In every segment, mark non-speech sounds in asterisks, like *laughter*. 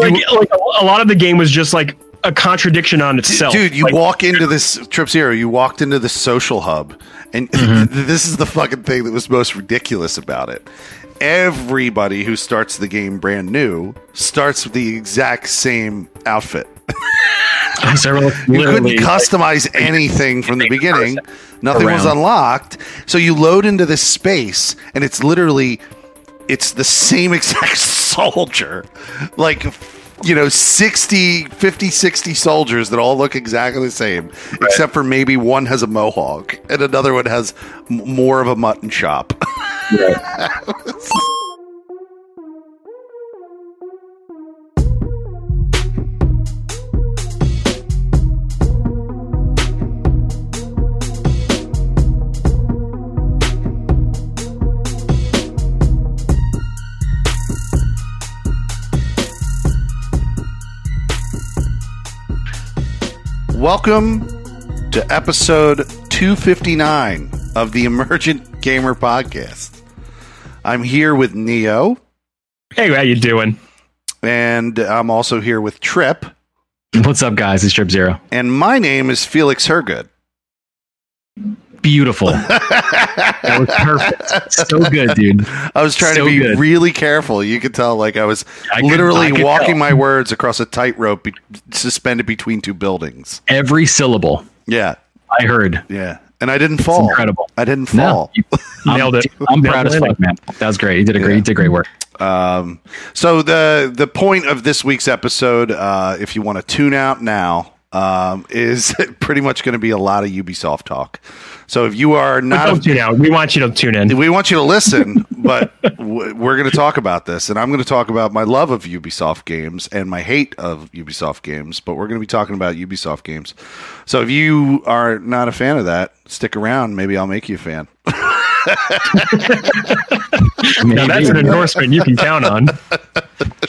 like, like a, lot of the game was just like a contradiction on itself. Dude, you Like, walk into this Trip Zero, you walked into the social hub, and *laughs* Mm-hmm. this is the fucking thing that was most ridiculous about it. Everybody who starts the game brand new starts with the exact same outfit. *laughs* You couldn't like, customize anything from the beginning. Nothing was unlocked. So you load into this space, and it's literally it's the same *laughs* exact soldier. Like you know 60 50 60 soldiers that all look exactly the same except for maybe one has a mohawk and another one has more of a mutton chop *laughs* Welcome to episode 259 of the Emergent Gamer Podcast. I'm here with Neo, hey, how you doing? and I'm also here with Trip, What's up, guys? It's Trip Zero. and my name is Felix Hergood. Beautiful. *laughs* that was perfect. So good, dude. I was trying So to be good. really careful. You could tell, like I was I could- literally I could walking tell. my words across a tightrope be- suspended between two buildings. Every syllable Yeah, I heard. yeah, and I didn't It's fall. incredible. I didn't No, fall. I'm, *laughs* Nailed it. *laughs* I'm proud as fuck, man. That was great. You did a great. Yeah. You did great work. Um, so the the point of this week's episode, uh, if you want to tune out now, um, is *laughs* pretty much going to be a lot of Ubisoft talk. So if you are not, don't tune out. We want you to tune in. we want you to listen, *laughs* but w- we're going to talk about this, and I'm going to talk about my love of Ubisoft games and my hate of Ubisoft games. But we're going to be talking about Ubisoft games. So if you are not a fan of that, stick around. Maybe I'll make you a fan. *laughs* Now that's an endorsement you can count on.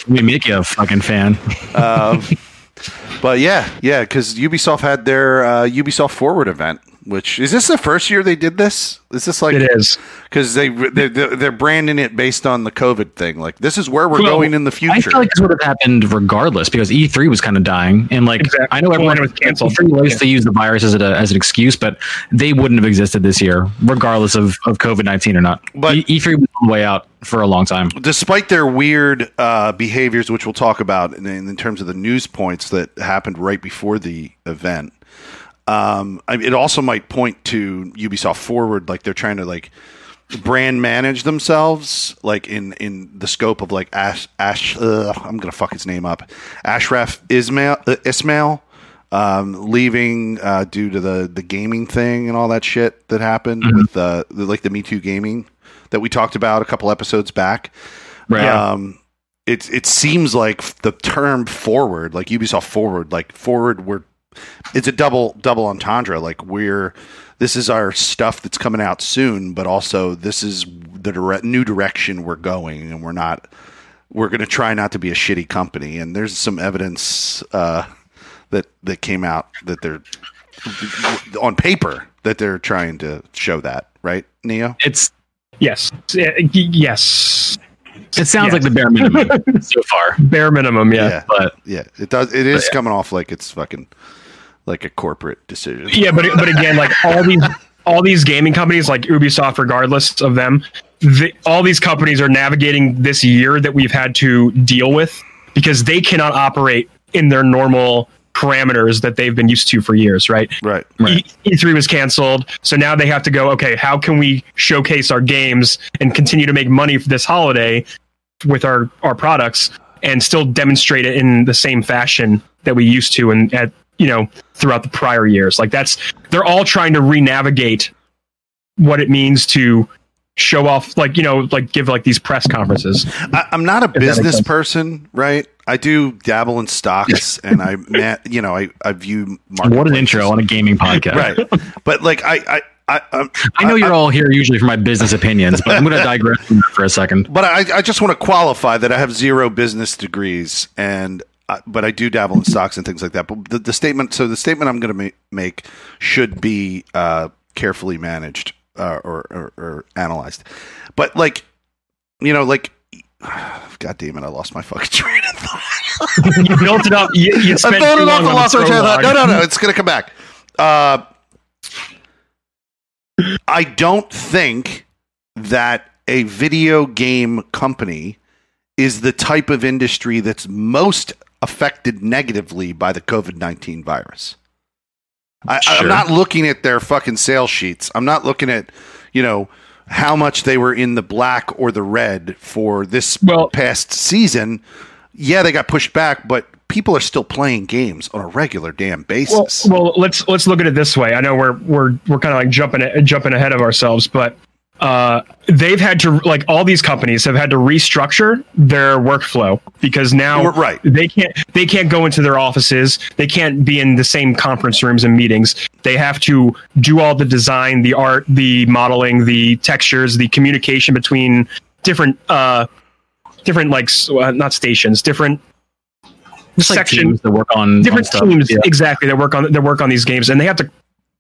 We make you a fucking fan. Um, but yeah, yeah, because Ubisoft had their uh, Ubisoft Forward event. Which is this the first year they did this? Is this like It is. because they they're, they're branding it based on the COVID thing? Like this is where we're Well, going in the future. I feel like this would have happened regardless because E3 was kind of dying, and like Exactly. I know everyone when it was canceled. E3 likes to use the virus as, a, as an excuse, but they wouldn't have existed this year, regardless of, of COVID nineteen or not. But- E- E3 was on the way out for a long time. Despite their weird uh, behaviors, which we'll talk about in, in terms of the news points that happened right before the event, um, I, it also might point to Ubisoft Forward, like they're trying to like brand manage themselves, like in in the scope of like Ash Ash. Uh, I'm gonna fuck his name up, Ashraf Ismail uh, Ismail. Um, leaving uh, due to the the gaming thing and all that shit that happened with uh, the, like the Me Too gaming that we talked about a couple episodes back. Right. Um, it it seems like the term forward, like Ubisoft forward, like forward, we're it's a double double entendre. Like we're this is our stuff that's coming out soon, but also this is the dire- new direction we're going, and we're not we're going to try not to be a shitty company. And there's some evidence uh, that that came out that they're on paper that they're trying to show that, right, Neo? It's Yes. Yes. it sounds Yes. like the bare minimum *laughs* so far, Bare minimum. Yeah. yeah. but Yeah, it does. It is coming off like it's fucking like a corporate decision. Yeah, but but again, like all *laughs* these all these gaming companies, like Ubisoft, regardless of them, the, all these companies are navigating this year that we've had to deal with because they cannot operate in their normal parameters that they've been used to for years, right? Right. Right. E- E3 was canceled, so now they have to go. Okay, how can we showcase our games and continue to make money for this holiday with our our products and still demonstrate it in the same fashion that we used to and at you know throughout the prior years? Like that's they're all trying to re-navigate what it means to show off, like you know, like give like these press conferences. I, I'm not a business person, right? I do dabble in stocks, and I, you know, I, I view what an intro on a gaming podcast. right? But like, I, I, I, I know you're all here usually for my business opinions, but I'm going *laughs* to digress from for a second. But I, I just want to qualify that I have zero business degrees, and uh, but I do dabble in stocks and things like that. But the, the statement, so the statement I'm going to ma- make should be uh, carefully managed uh, or, or, or analyzed. But like, you know, like *sighs* God damn it! I lost my fucking *laughs* train of thought. you built it up. You, you *laughs* I spent thought too it on and lost my the train of thought. No, no, no. It's gonna come back. Uh, I don't think that a video game company is the type of industry that's most affected negatively by the COVID nineteen virus. I, I'm Sure. not looking at their fucking sales sheets. I'm not looking at, you know, how much they were in the black or the red for this Well- past season. Yeah, they got pushed back, but people are still playing games on a regular damn basis. well, let's let's look at it this way. I know we're we're we're kind of like jumping jumping ahead of ourselves, but uh, they've had to like all these companies have had to restructure their workflow because now right. they can't they can't go into their offices. They can't be in the same conference rooms and meetings. They have to do all the design, the art, the modeling, the textures, the communication between different uh different like uh, not stations, different Just like section that work on different on teams Yeah. exactly that work on that work on these games and they have to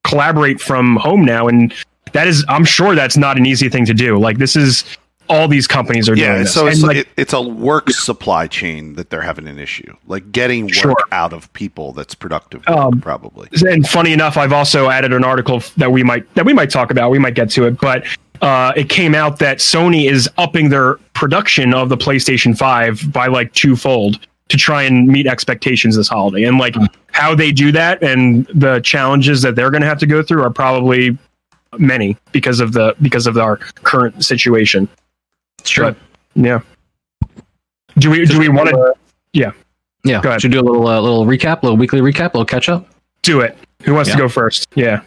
collaborate from home now and that is i'm sure that's not an easy thing to do like this is all these companies are yeah, doing this. so it's, like, it, it's a work supply chain that they're having an issue, like getting work Sure. out of people that's productive, Um, probably. and funny enough i've also added an article that we might that we might talk about we might get to it but uh, it came out that sony is upping their production of the playstation 5 by like twofold to try and meet expectations this holiday and like how they do that and the challenges that they're going to have to go through are probably many because of the because of our current situation Sure. But, yeah do we do we want to yeah. Yeah. Go ahead. Should we do a little uh, little recap, little weekly recap, little catch up. do it who wants Yeah. to go first yeah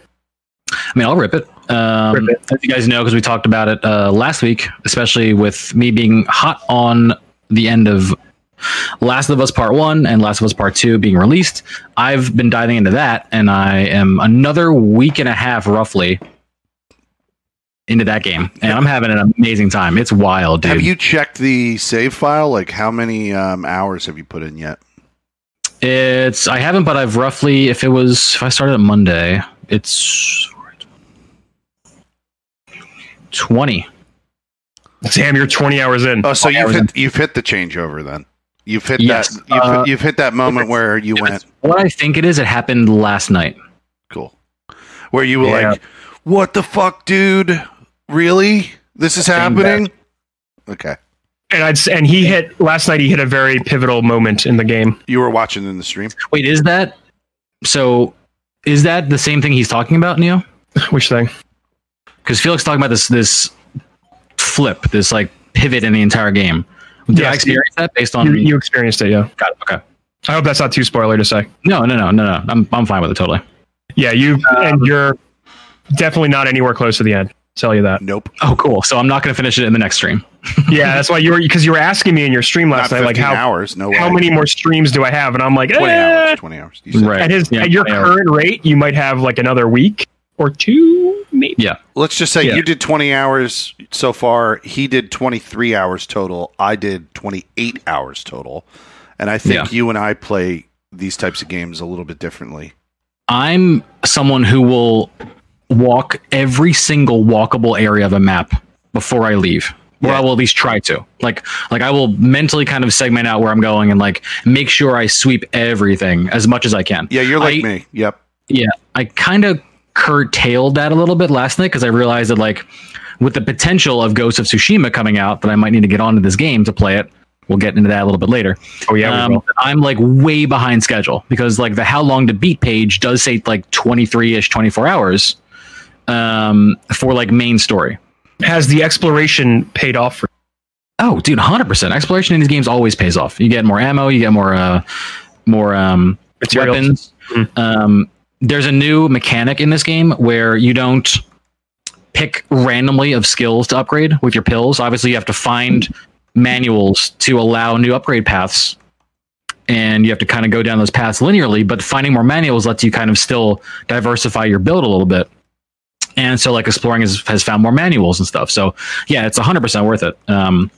I mean, I'll rip it. Um, Rip it. As you guys know, because we talked about it uh, last week, especially with me being hot on the end of Last of Us Part 1 and Last of Us Part 2 being released, I've been diving into that, and I am another week and a half roughly into that game. And I'm having an amazing time. It's wild, dude. Have you checked the save file? Like, how many um, hours have you put in yet? It's, I haven't, but I've roughly, if it was, if I started on Monday, it's 20. damn you're 20 hours in Oh, so you've we're hit you've hit the changeover then. You've hit Yes, that. You've, uh, hit, you've hit that moment where you went What I think it is, it happened last night. cool, where you were Yeah. like, "What the fuck, dude? Really? This is happening?" Okay, and I'd s- and he hit last night. He hit a very pivotal moment in the game. you were watching in the stream. Wait, is that so? Is that the same thing he's talking about, Neo? *laughs* Which thing? Because Felix talking about this this flip, this like pivot in the entire game. Did Yes, I experience that based on? You, you experienced it, yeah. Got it. Okay. I hope that's not too spoiler to say. No, no, no, no, no. I'm I'm fine with it totally. Yeah, you Um, and you're definitely not anywhere close to the end. Tell you that. Nope. Oh, cool. So I'm not going to finish it in the next stream. *laughs* Yeah, that's why you were because you were asking me in your stream last Not night, like how hours. No how way. many more streams do I have? And I'm like, Twenty eh. hours. Twenty hours. You said. Right. At his Yeah, at your 20 hours. current rate, you might have like another week or two, maybe. Yeah. Let's just say Yeah. you did 20 hours so far. He did 23 hours total. I did 28 hours total. And I think Yeah. you and I play these types of games a little bit differently. I'm someone who will walk every single walkable area of a map before I leave. Or Yeah. I will at least try to. Like like I will mentally kind of segment out where I'm going and like make sure I sweep everything as much as I can. Yeah, you're like I- me. Yep. Yeah, I kind of curtailed that a little bit last night because I realized that like with the potential of Ghost of Tsushima coming out, that I might need to get onto this game to play it. We'll get into that a little bit later. Oh yeah, Um. I'm like way behind schedule because like the how long to beat page does say like 23 ish, 24 hours um, for like main story. Has the exploration paid off for Oh, dude, 100%. Exploration in these games always pays off. You get more ammo, you get more, uh, more, um, materials? weapons. Mhm. Um, there's a new mechanic in this game where you don't pick randomly of skills to upgrade with your pills. Obviously, you have to find manuals to allow new upgrade paths, and you have to kind of go down those paths linearly. But finding more manuals lets you kind of still diversify your build a little bit. And so, like exploring has, has found more manuals and stuff. So, yeah, it's 100% worth it. Um,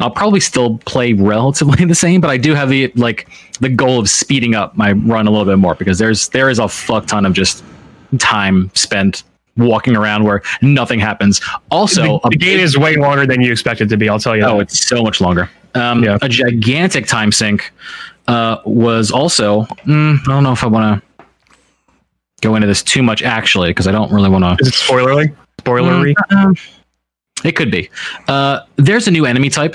I'll probably still play relatively *laughs* the same, but I do have the like the goal of speeding up my run a little bit more because there's there is a fuck ton of just time spent walking around where nothing happens. Also, the, the game is way longer than you expect it to be. I'll tell you. Oh, that. it's so much longer. Um, Yeah. A gigantic time sink uh, was also. Mm, I don't know if I want to go into this too much, actually, because I don't really want to. Is it spoilerly? Spoilery? Um, it could be. Uh, there's a new enemy type.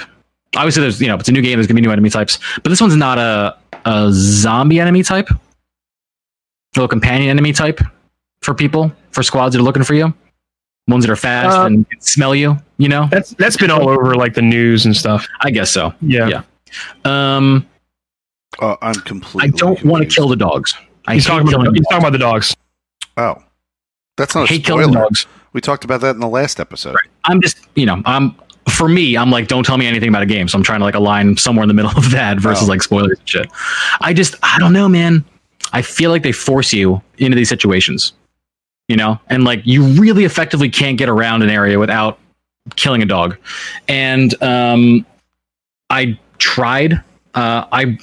Obviously, there's you know, it's a new game. There's gonna be new enemy types, but this one's not a a zombie enemy type. A little companion enemy type for people for squads that are looking for you. Ones that are fast Uh, and smell you. You know, That's that's been all over like the news and stuff. I guess so. Yeah. Yeah. Um, Uh, I'm completely. I don't want to kill the dogs. I He's talking, about, he's talking about the dogs. Oh, that's not I a hate killing spoiler. dogs. We talked about that in the last episode. I'm just, you know, I'm for me, I'm like, don't tell me anything about a game. So I'm trying to like align somewhere in the middle of that versus Oh. like spoilers and shit. I just, I don't know, man. I feel like they force you into these situations, you know, and like you really effectively can't get around an area without killing a dog. And um, I tried. Uh, I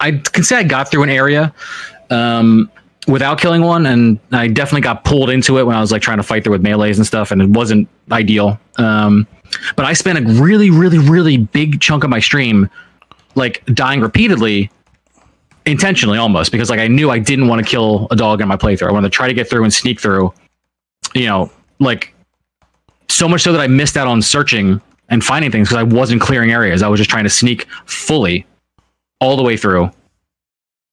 I can say I got through an area um, without killing one, and I definitely got pulled into it when I was like trying to fight there with melees and stuff, and it wasn't ideal. Um, but I spent a really, really, really big chunk of my stream like dying repeatedly, intentionally almost because like I knew I didn't want to kill a dog in my playthrough. I wanted to try to get through and sneak through. You know, like so much so that I missed out on searching and finding things because I wasn't clearing areas. I was just trying to sneak fully all the way through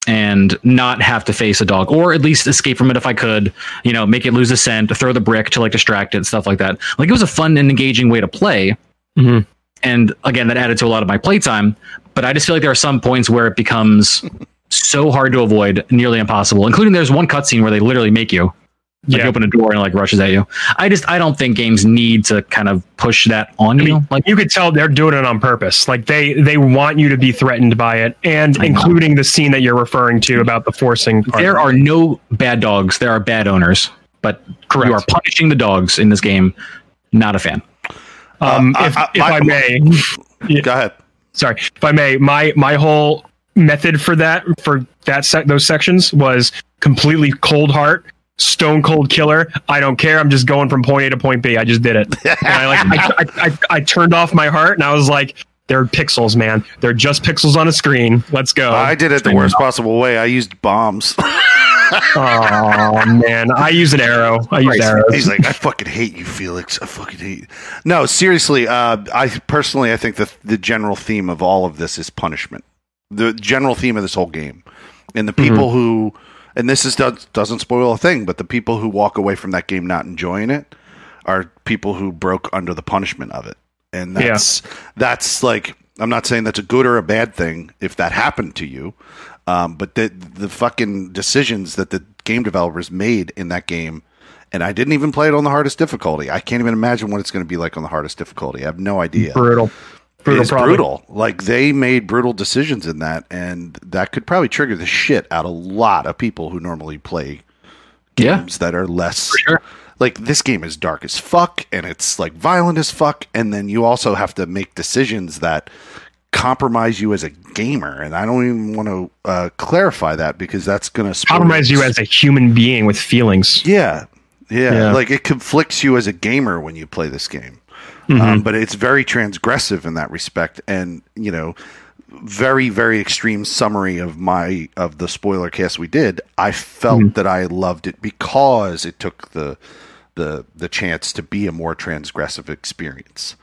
and not have to face a dog or at least escape from it if I could, you know, make it lose a scent, throw the brick to like distract it, stuff like that. Like it was a fun and engaging way to play. Mhm. And again, that added to a lot of my playtime. But I just feel like there are some points where it becomes so hard to avoid, nearly impossible. Including there's one cutscene where they literally make you like Yeah. you open a door and it, like rushes at you. I just I don't think games need to kind of push that on I you. mean, Like you could tell they're doing it on purpose. Like they they want you to be threatened by it, and I know. including the scene that you're referring to about the forcing. Part. there are no bad dogs. There are bad owners, but Correct. you are punishing the dogs in this game. Not a fan. Um, Uh, if, I- I- if my- I may, Yeah. *laughs* Go ahead. sorry, if I may, my my whole method for that for that sec- those sections was completely cold heart, stone cold killer. I don't care. I'm just going from point A to point B. I just did it. *laughs* And I like I, I, I, I turned off my heart and I was like, they're pixels, man. They're just pixels on a screen. Let's go. I did it the worst possible way. I used bombs. *laughs* oh man, I use an arrow. I use Right. arrows. He's like, I fucking hate you, Felix. I fucking hate you. No, seriously. Uh, I personally, I think the the general theme of all of this is punishment. The general theme of this whole game, and the people who, and this is does, doesn't spoil a thing, but the people who walk away from that game not enjoying it are people who broke under the punishment of it, and Yeah. that's that's like. I'm not saying that's a good or a bad thing if that happened to you, um, but the the fucking decisions that the game developers made in that game, and I didn't even play it on the hardest difficulty. I can't even imagine what it's going to be like on the hardest difficulty. I have no idea. brutal. Brutal. It's probably. brutal. Like they made brutal decisions in that, and that could probably trigger the shit out of a lot of people who normally play Yeah, games that are less. sure. Like this game is dark as fuck, and it's like violent as fuck, and then you also have to make decisions that compromise you as a gamer. And I don't even want to uh, clarify that because that's going to Compromise you as a human being with feelings. yeah, yeah, Yeah. Like it conflicts you as a gamer when you play this game. Mm-hmm. Um, but it's very transgressive in that respect, and you know, very very extreme summary of my of the spoiler cast we did. I felt Mm-hmm. that I loved it because it took the the the chance to be a more transgressive experience.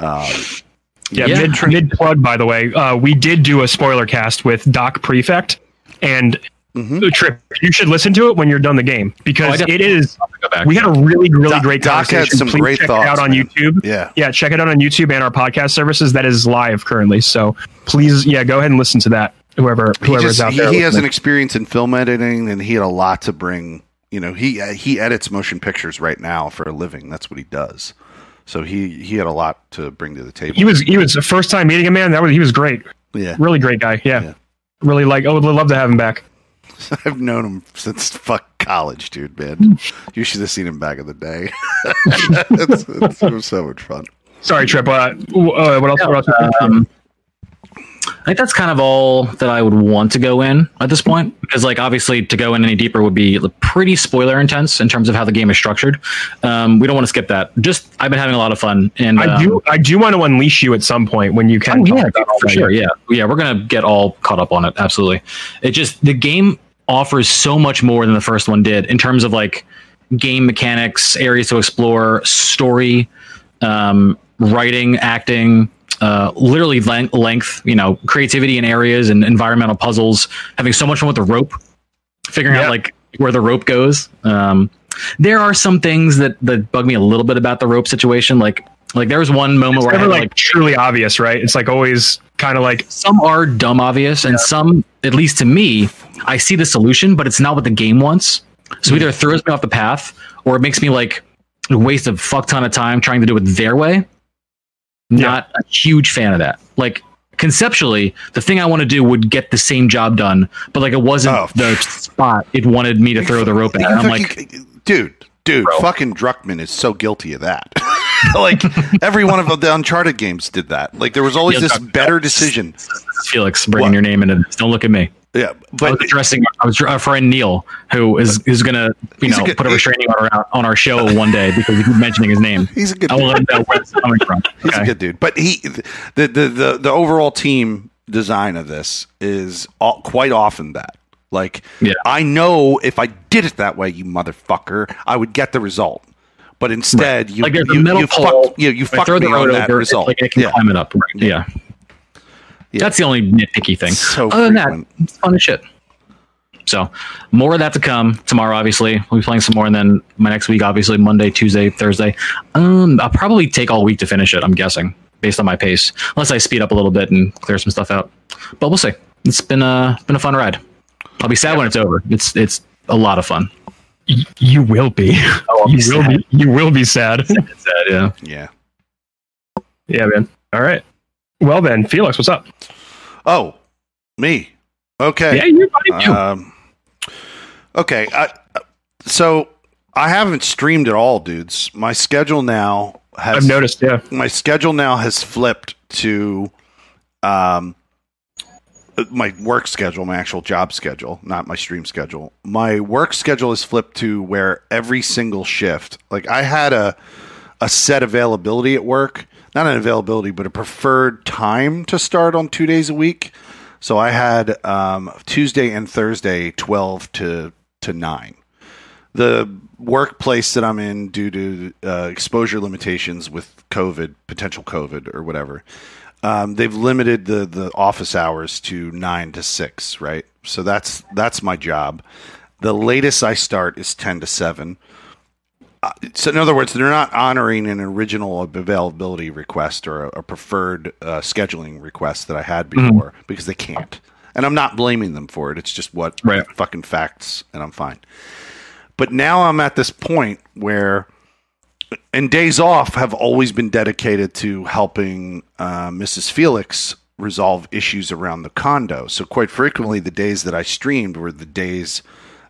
Yeah, Yeah. mid mid plug by the way. Uh, we did do a spoiler cast with Doc Prefect and Mm-hmm. Trip. You should listen to it when you're done the game Oh, because it definitely- is. Go back. We had a really really Doc- great Doc had conversation. some Please great check thoughts, it out on man. YouTube. Yeah. yeah, check it out on YouTube and our podcast services. That is live currently. So please, yeah, go ahead and listen to that. Whoever He, whoever's just, out there, he has an experience in film editing, and he had a lot to bring. You know, he uh, he edits motion pictures right now for a living. That's what he does. So he he had a lot to bring to the table. he was he was the first time meeting a man. That was he was great. yeah. Really great guy. Yeah. Yeah. Really like. I would love to have him back. *laughs* I've known him since fuck college, dude. Man, *laughs* you should have seen him back in the day. *laughs* it's, it's, it was so much fun. Sorry, Trip. Uh, uh, what else? What else? Um, I think that's kind of all that I would want to go in at this point because, like, obviously, to go in any deeper would be pretty spoiler intense in terms of how the game is structured. Um, we don't want to skip that. Just, I've been having a lot of fun, and I um, do I do want to unleash you at some point when you can. Oh, talk yeah, about for that. sure. Yeah, yeah, we're gonna get all caught up on it. Absolutely. It just the game offers so much more than the first one did in terms of like game mechanics, areas to explore, story, um, writing, acting. Uh, literally len- length, you know, creativity in areas and environmental puzzles. Having so much fun with the rope, figuring Yeah. out like where the rope goes. Um, there are some things that that bug me a little bit about the rope situation. Like, like there was one moment It's where I had like, truly obvious, right? It's like always kind of like some are dumb obvious and some at least to me i see the solution but it's not what the game wants so hmm. either it throws me off the path or it makes me like waste a fuck ton of time trying to do it their way not a huge fan of that like conceptually the thing i want to do would get the same job done but like it wasn't Oh. the spot it wanted me to throw the rope at and i'm like dude, dude, Bro. fucking Druckmann is so guilty of that. *laughs* like every one of the Uncharted games did that. Like there was always Yeah, this better decision. felix bringing What? your name in. don't look at me Yeah, I but was addressing I was our friend Neil, who is is gonna you know good- put a restraining order out on our show one day because we keep mentioning his name. *laughs* he's a good. I will let him know where it's coming from. He's Okay. a good dude. But he, the, the the the overall team design of this is all, quite often that. Like, Yeah. I know if I did it that way, you motherfucker, I would get the result. But instead, you like there's you, a metal you pole. fucked, you, you If fucked throw me the road that over, result. Like I can yeah. climb it up. Right. Yeah. Yeah. That's the only nitpicky thing. So Other than that, it's fun as shit. So more of that to come tomorrow. Obviously, we'll be playing some more, and then my next week, obviously Monday, Tuesday, Thursday. Um, I'll probably take all week to finish it. I'm guessing based on my pace, unless I speed up a little bit and clear some stuff out. But we'll see. It's been a been a fun ride. I'll be sad when it's over. It's it's a lot of fun. y- you will be. *laughs* I'll you be will be. You will be sad. It's *laughs* sad, yeah. Yeah. yeah, man. All right. Well then, Felix, what's up? Oh, me. Okay. Yeah, you, buddy. you. Um, okay. I, so I haven't streamed at all, dudes. My schedule now has I've noticed. Yeah. my schedule now has flipped to um my work schedule, my actual job schedule, not my stream schedule. My work schedule is flipped to where every single shift, like I had a a set availability at work, not an availability, but a preferred time to start on two days a week. So I had um, Tuesday and Thursday, 12 to, to 9. The workplace that I'm in, due to uh, exposure limitations with COVID, potential COVID or whatever, um, they've limited the, the office hours to 9 to 6, right? So that's, that's my job. The latest I start is 10 to 7 so in other words, they're not honoring an original availability request or a, preferred uh, scheduling request that I had before because they can't. And I'm not blaming them for it. It's just what Right. fucking facts, and I'm fine. But now I'm at this point where, and days off have always been dedicated to helping uh, Mrs. Felix resolve issues around the condo. So quite frequently, the days that I streamed were the days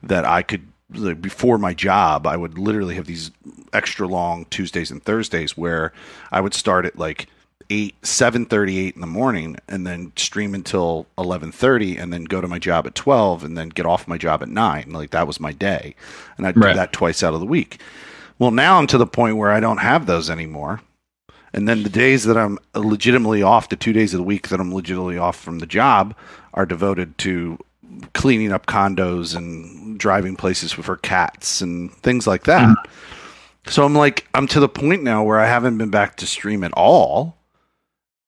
that I could like, before my job. I would literally have these extra long Tuesdays and Thursdays where I would start at like eight seven thirty eight in the morning and then stream until eleven thirty and then go to my job at twelve and then get off my job at nine. Like that was my day. And I'd Right. do that twice out of the week. Well now I'm to the point where I don't have those anymore. And then the days that I'm legitimately off, the two days of the week that I'm legitimately off from the job, are devoted to cleaning up condos and driving places with her cats and things like that. Mm-hmm. So I'm like, I'm to the point now where I haven't been back to stream at all.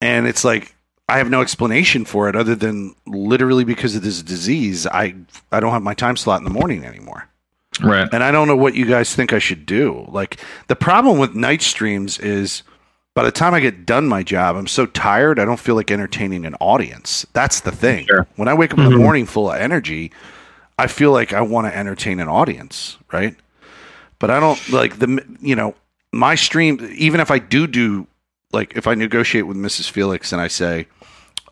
And it's like, I have no explanation for it other than literally because of this disease, I I don't have my time slot in the morning anymore. Right. And I don't know what you guys think I should do. Like the problem with night streams is by the time I get done my job, I'm so tired I don't feel like entertaining an audience. That's the thing. Sure. When I wake up in the Mhm. morning full of energy, I feel like I want to entertain an audience, right? But I don't like the you know, my stream even if I do do like if I negotiate with Mrs. Felix and I say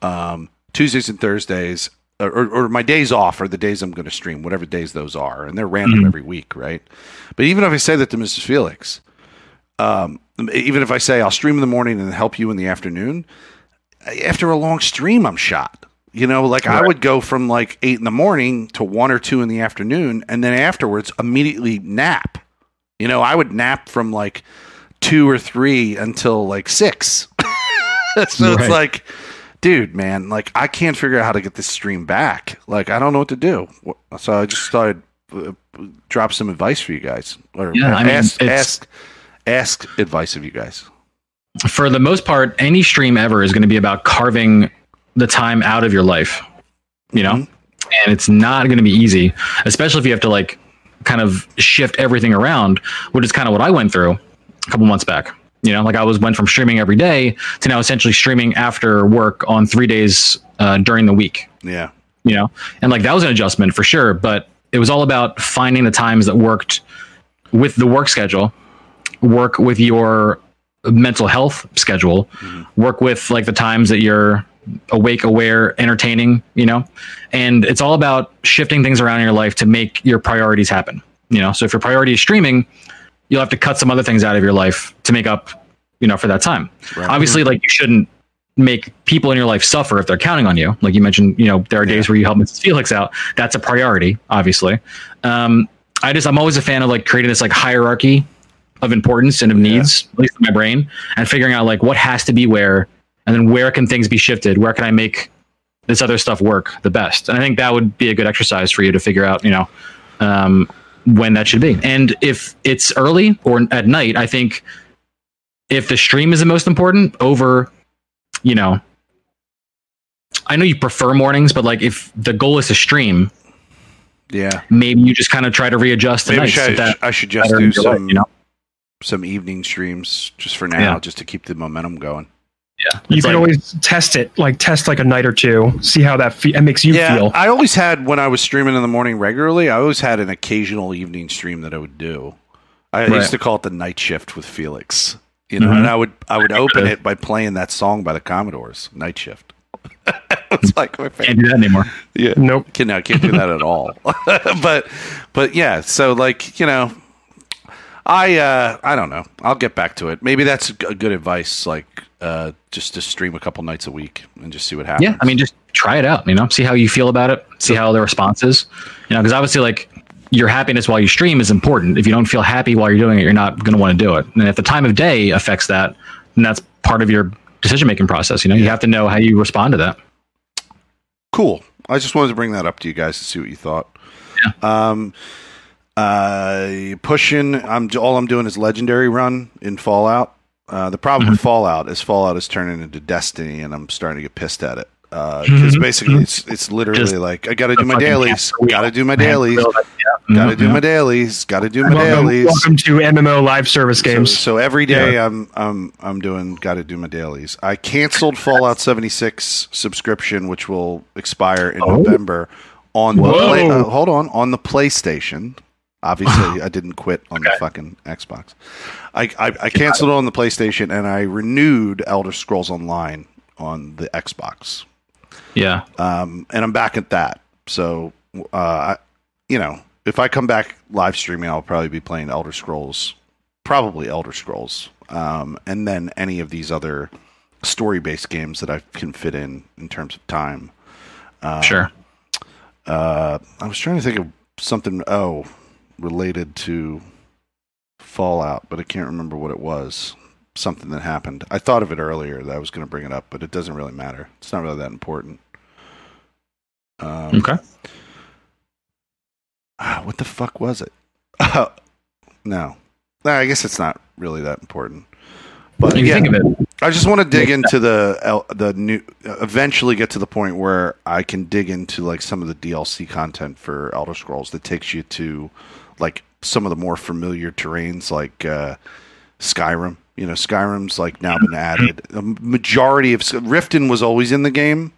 um, Tuesdays and Thursdays, or, or, my days off are the days I'm going to stream, whatever days those are, and they're random Mhm. every week, right? But even if I say that to Mrs. Felix, um, even if I say I'll stream in the morning and help you in the afternoon, after a long stream, I'm shot. You know, like I would go from like eight in the morning to one or two in the afternoon, and then afterwards immediately nap. You know, I would nap from like two or three until like six. *laughs* so it's like, dude, man, like I can't figure out how to get this stream back. Like I don't know what to do. So I just thought I'd uh, drop some advice for you guys, or Yeah, I mean, ask ask advice of you guys. for the most part, any stream ever is going to be about carving the time out of your life, you know? Mhm. And it's not going to be easy, especially if you have to like kind of shift everything around, which is kind of what I went through a couple months back. You know, like I was went from streaming every day to now essentially streaming after work on three days uh, during the week Yeah, you know and like that was an adjustment for sure but it was all about finding the times that worked with the work schedule work with your mental health schedule. Work with like the times that you're awake aware entertaining you know? And it's all about shifting things around in your life to make your priorities happen you know? So if your priority is streaming you'll have to cut some other things out of your life to make up you know for that time. Right. obviously like you shouldn't make people in your life suffer if they're counting on you. Like you mentioned you know there are days Yeah. where you help mrs felix out. That's a priority obviously. Um i just i'm always a fan of like creating this like hierarchy of importance and of Yeah. needs at least in my brain and figuring out like what has to be where and then where can things be shifted where can i make this other stuff work the best and i think that would be a good exercise for you to figure out you know um when that should be and if it's early or at night i think if the stream is the most important over you know i know you prefer mornings but like if the goal is to stream yeah. maybe you just kind of try to readjust Maybe nights should, if that I should just do some you know some evening streams just for now, Yeah. just to keep the momentum going. yeah You can like- always test it, like test like a night or two, see how that fe- it makes you yeah, feel. I always had when I was streaming in the morning regularly. I always had an occasional evening stream that I would do. I Right. used to call it the night shift with Felix. You know, Mhm. and I would I would open it by playing that song by the Commodores, Night Shift. *laughs* it's like my favorite. can't do that anymore Yeah. Nope. Can, no, I can't do that at all. *laughs* but, but yeah. So like you know, I uh, I don't know. I'll get back to it. Maybe that's good advice. Like uh, just to stream a couple nights a week and just see what happens. yeah i mean just try it out you know see how you feel about it see how the response is you know because obviously like your happiness while you stream is important if you don't feel happy while you're doing it you're not going to want to do it and if the time of day affects that then that's part of your decision making process you know you have to know how you respond to that cool. I just wanted to bring that up to you guys to see what you thought. Um, uh, pushing. I'm all I'm doing is legendary run in Fallout. Uh, the problem with Fallout is Fallout is turning into Destiny, and I'm starting to get pissed at it. Because basically, it's it's literally Just like I got to do my dailies, got to do my dailies, got to do my dailies, got to do my Welcome, dailies. welcome to MMO live service games. so every day I'm I'm I'm doing got to do my dailies. I canceled Fallout 76 subscription, which will expire in Oh. November. On the play, uh, hold on on the PlayStation. Obviously, I didn't quit on the fucking Xbox. I, I I canceled it on the PlayStation and I renewed Elder Scrolls Online on the Xbox. yeah Um, and I'm back at that. So, uh, I, you know, if I come back live streaming, I'll probably be playing Elder Scrolls, probably Elder Scrolls, um, and then any of these other story-based games that I can fit in in terms of time. Um, sure Uh, I was trying to think of something. Oh, related to Fallout, but I can't remember what it was. Something that happened. I thought of it earlier that I was going to bring it up, but it doesn't really matter. It's not really that important. Um, okay ah, what the fuck was it? Uh, *laughs* no. I guess it's not really that important. But yeah, think of it I just want to dig into the the new. Eventually, get to the point where I can dig into like some of the DLC content for Elder Scrolls that takes you to like some of the more familiar terrains, like uh, Skyrim. You know, Skyrim's like now been added. The majority of Riften was always in the game.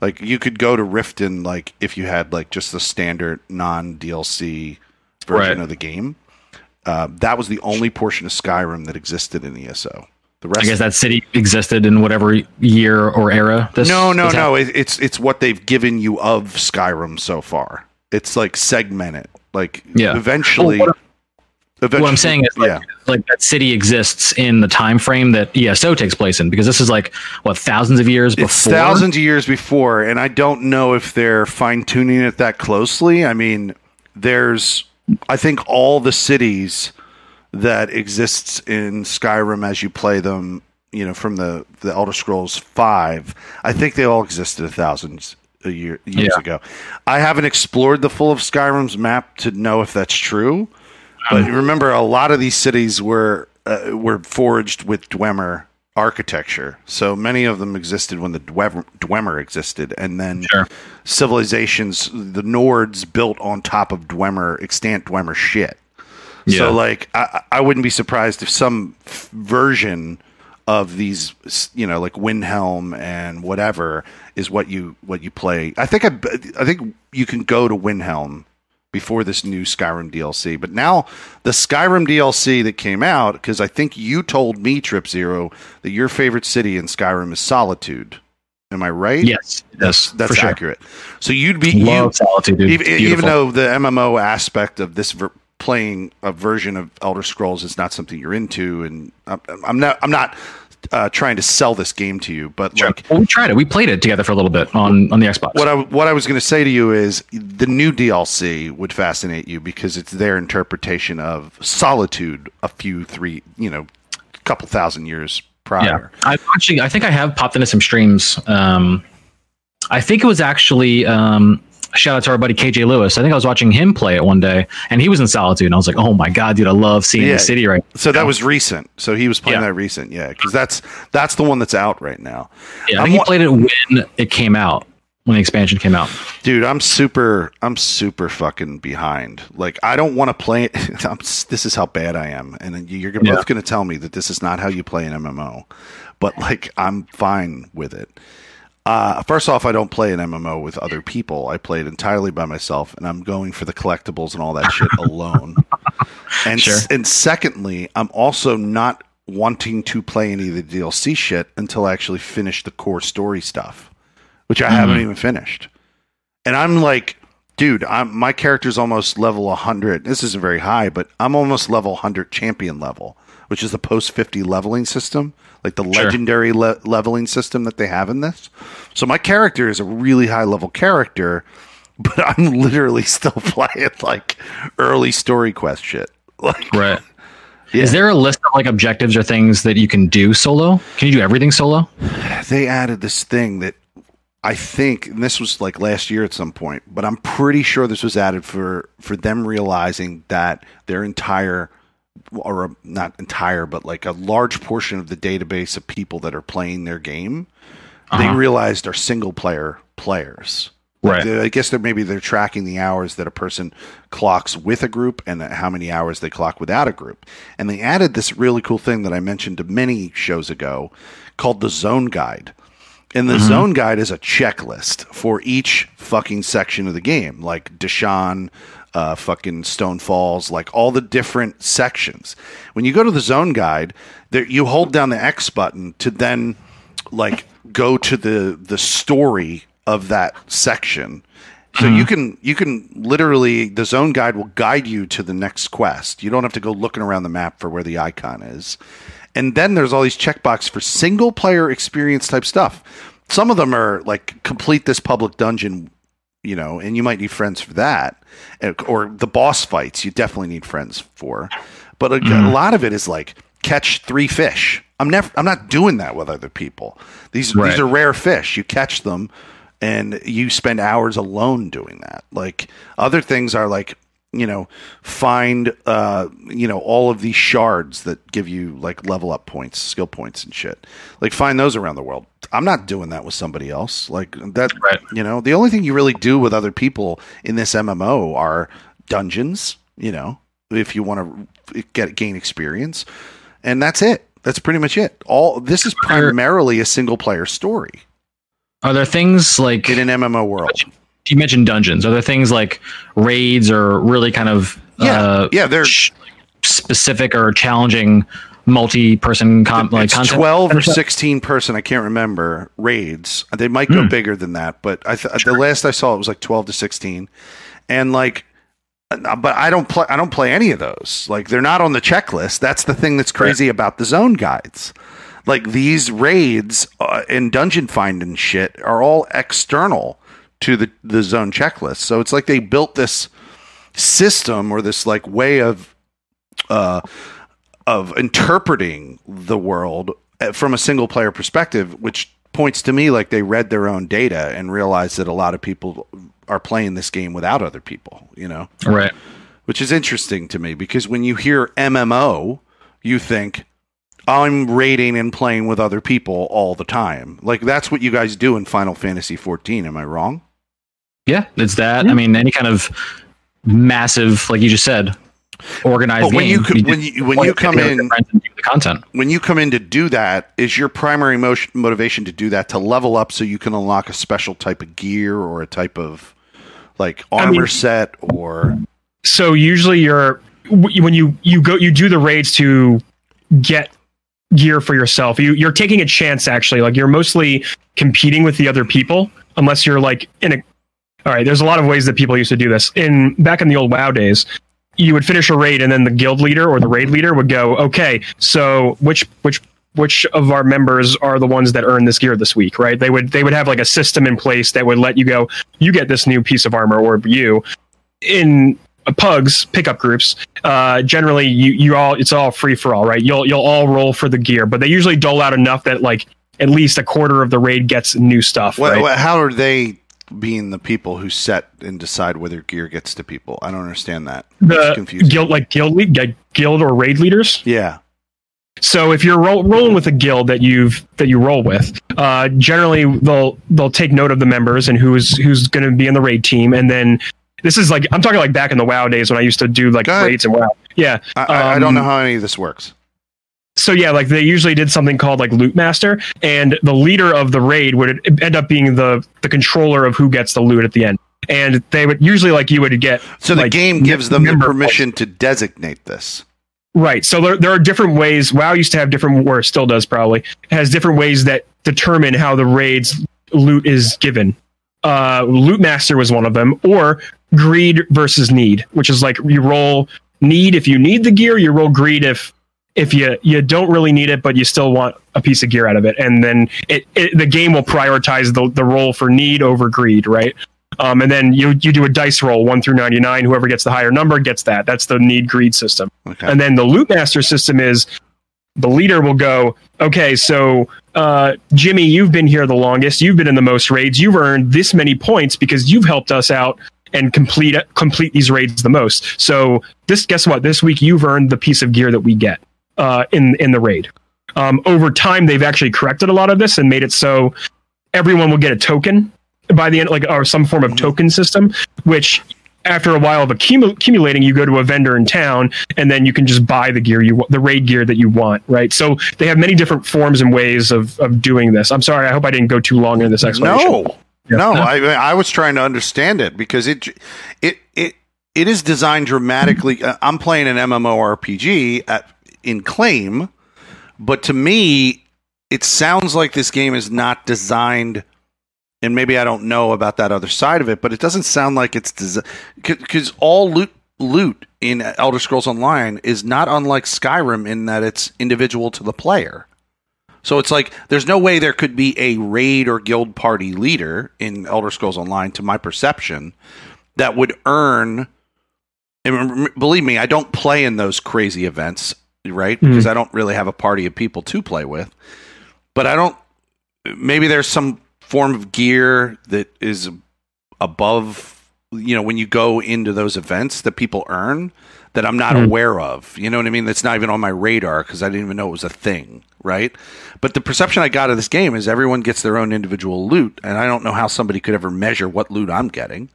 Like you could go to Riften like if you had like just the standard non DLC version Right. of the game. Uh, that was the only portion of Skyrim that existed in ESO. The rest i guess that city existed in whatever year or era this no, no, no. It, it's it's what they've given you of Skyrim so far. It's like segmented. Like Yeah. eventually, Well, what- what I'm saying is like, yeah. like that city exists in the time frame that ESO takes place in because this is like what thousands of years before. It's thousands of years before, and I don't know if they're fine tuning it that closely. I mean, there's, I think all the cities that exists in Skyrim as you play them, you know, from the the Elder Scrolls Five, I think they all existed a thousands a year years Yeah. ago. I haven't explored the full of Skyrim's map to know if that's true, but Um, remember, a lot of these cities were uh, were forged with Dwemer architecture. So many of them existed when the Dwemer, Dwemer existed, and then Sure. civilizations, the Nords built on top of Dwemer, extant Dwemer shit. Yeah. So, like, I, I wouldn't be surprised if some f- version of these, you know, like Windhelm and whatever is what you what you play. I think I, I think you can go to Windhelm before this new Skyrim DLC, but now the Skyrim DLC that came out because I think you told me Trip Zero that your favorite city in Skyrim is Solitude. Am I right? Yes, that's yes, that's sure. accurate. So you'd be you, Love Solitude, even, even though the MMO aspect of this ver- playing a version of Elder Scrolls is not something you're into, and I'm, I'm not I'm not uh, trying to sell this game to you, but Sure. like well, we tried it. We played it together for a little bit on on the Xbox. what I what I was going to say to you is the new DLC would fascinate you because it's their interpretation of Solitude a few three you know couple thousand years yeah, prior. I actually I think I have popped into some streams. Um, I think it was actually um, shout out to our buddy KJ Lewis. I think I was watching him play it one day, and he was in Solitude, and I was like, oh my god, dude, I love seeing Yeah. the city right. So that was recent. So he was playing Yeah. that recent, yeah, because that's that's the one that's out right now. Yeah, I I'm he played it when it came out, when the expansion came out. Dude, I'm super, I'm super fucking behind. Like, I don't want to play it. *laughs* I'm, this is how bad I am, and you're Yeah. both going to tell me that this is not how you play an MMO. But like, I'm fine with it. Uh, first off, I don't play an MMO with other people. I play it entirely by myself, and I'm going for the collectibles and all that shit *laughs* alone. And Sure. s- and secondly, I'm also not wanting to play any of the DLC shit until I actually finish the core story stuff, which I haven't even finished. And I'm like, dude, I'm my character's almost level 100. This isn't very high, but I'm almost level 100 champion level, which is the post 50 leveling system, like the Sure. legendary le- leveling system that they have in this. So my character is a really high level character, *laughs* but I'm literally *laughs* still playing like early story quest shit. *laughs* Like, Right. Yeah. Is there a list of like objectives or things that you can do solo? Can you do everything solo? *sighs* they added this thing that I think, and this was like last year at some point, but I'm pretty sure this was added for for them realizing that their entire, or not entire, but like a large portion of the database of people that are playing their game, they Uh-huh. realized are single player players. Right. They- I guess they're maybe they're tracking the hours that a person clocks with a group and how many hours they clock without a group. And they added this really cool thing that I mentioned to many shows ago called the zone guide. And the zone guide is a checklist for each fucking section of the game, like Deshaun, uh, fucking Stone Falls, like all the different sections. When you go to the zone guide, there you hold down the X button to then like go to the the story of that section. So you can you can literally the zone guide will guide you to the next quest. You don't have to go looking around the map for where the icon is. And then there's all these checkbox for single player experience type stuff. Some of them are like complete this public dungeon, you know, and you might need friends for that. Eh, or the boss fights, you definitely need friends for. But a, a mm-hmm. lot of it is like catch three fish. I'm never I'm not doing that with other people. These Right. these are rare fish. You catch them and you spend hours alone doing that. Like other things are like, you know, find uh, you know, all of these shards that give you like level up points, skill points and shit. Like find those around the world. I'm not doing that with somebody else. Like that Right. you know, the only thing you really do with other people in this MMO are dungeons, you know, if you want to get gain experience. And that's it. That's pretty much it. All this is primarily a single player story Are there things like in an MMO world. You mentioned dungeons? Are there things like raids or really kind of Yeah, uh, yeah, they're sh- specific or challenging multi-person com- like twelve or kind of stuff? sixteen person. I can't remember raids. They might go Hmm. bigger than that, but I th- the last I saw it was like twelve to sixteen, and like Uh, But I don't play. I don't play any of those. Like they're not on the checklist. That's the thing that's crazy about the zone guides. Like these raids uh, and dungeon finding shit are all external to the the zone checklist. So it's like they built this system or this like way of uh of interpreting the world uh, from a single player perspective, which points to me like they read their own data and realized that a lot of people are playing this game without other people, you know, Right. which is interesting to me because when you hear MMO, you think I'm raiding and playing with other people all the time. Like that's what you guys do in Final Fantasy 14. Am I wrong? Yeah, it's that. I mean, any kind of massive, like you just said, organized But when game. you co- just when you when you come in friends and do the content. when you come in to do that, is your primary motion, motivation to do that to level up so you can unlock a special type of gear or a type of like I armor mean- set or so usually you're when you you go you do the raids to get gear for yourself you you're taking a chance actually like you're mostly competing with the other people unless you're like in a all right there's a lot of ways that people used to do this. In back in the old wow days you would finish a raid and then the guild leader or the raid leader would go okay so which which which of our members are the ones that earn this gear this week right? They would they would have like a system in place that would let you go you get this new piece of armor or you. In uh, pugs pickup groups uh generally you you all it's all free for all right? You'll you'll all roll for the gear but they usually dole out enough that like at least a quarter of the raid gets new stuff what, right? what- how are they being the people who set and decide whether gear gets to people? I don't understand that. It's the confusing. guild like guild lead guild or raid leaders Yeah. So if you're roll, rolling with a guild that you've that you roll with, uh, generally they'll they'll take note of the members and who's who's going to be in the raid team, and then this is like I'm talking like back in the WoW days when I used to do like raids and WoW. Yeah. I, I, I don't Um, know how any of this works. So yeah, like they usually did something called like loot master, and the leader of the raid would end up being the the controller of who gets the loot at the end. And they would usually like you would get So the like, game gives them the permission to designate this. Right. So there, there are different ways. WoW used to have different, or still does probably, has different ways that determine how the raid's loot is given. Uh, loot master was one of them, or greed versus need, which is like you roll need if you need the gear, you roll greed if if you you don't really need it, but you still want a piece of gear out of it, and then it, it the game will prioritize the the roll for need over greed, right? Um, and then you you do a dice roll one through ninety nine. Whoever gets the higher number gets that. That's the need greed system. Okay. And then the loot master system is the leader will go, okay, so uh, Jimmy, you've been here the longest. You've been in the most raids. You've earned this many points because you've helped us out and complete complete these raids the most. So this, guess what? This week you've earned the piece of gear that we get uh, in in the raid. Um, over time, they've actually corrected a lot of this and made it so everyone will get a token by the end, like or some form of token system, which after a while of accumu- accumulating, you go to a vendor in town, and then you can just buy the gear you the raid gear that you want, right? So they have many different forms and ways of of doing this. I'm sorry, I hope I didn't go too long in this explanation. No, Yeah. no, No. I I was trying to understand it because it it it it is designed dramatically. uh, I'm playing an MMORPG at, in Claim, but to me, it sounds like this game is not designed. And maybe I don't know about that other side of it, but it doesn't sound like it's designed because all loot loot in Elder Scrolls Online is not unlike Skyrim in that it's individual to the player. So it's like there's no way there could be a raid or guild party leader in Elder Scrolls Online, to my perception, that would earn. Believe me, I don't play in those crazy events, right? Mhm. Because I don't really have a party of people to play with. But I don't. Maybe there's some form of gear that is above. You know, when you go into those events that people earn that I'm not Mhm. aware of. You know what I mean? That's not even on my radar because I didn't even know it was a thing, right? But the perception I got of this game is everyone gets their own individual loot, and I don't know how somebody could ever measure what loot I'm getting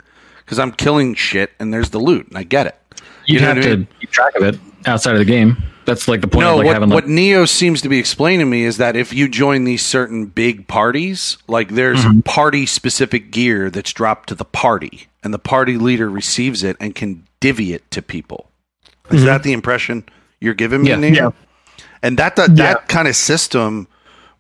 because I'm killing shit and there's the loot, and I get it. You'd You know have what I to mean? keep track of it outside of the game. That's like the point No, of like what, having like what Neo seems to be explaining to me is that if you join these certain big parties, like there's Mm-hmm. party specific gear that's dropped to the party, and the party leader receives it and can divvy it to people. Is Mhm. that the impression you're giving me, Yeah. Neo? Yeah. And that that, Yeah. that kind of system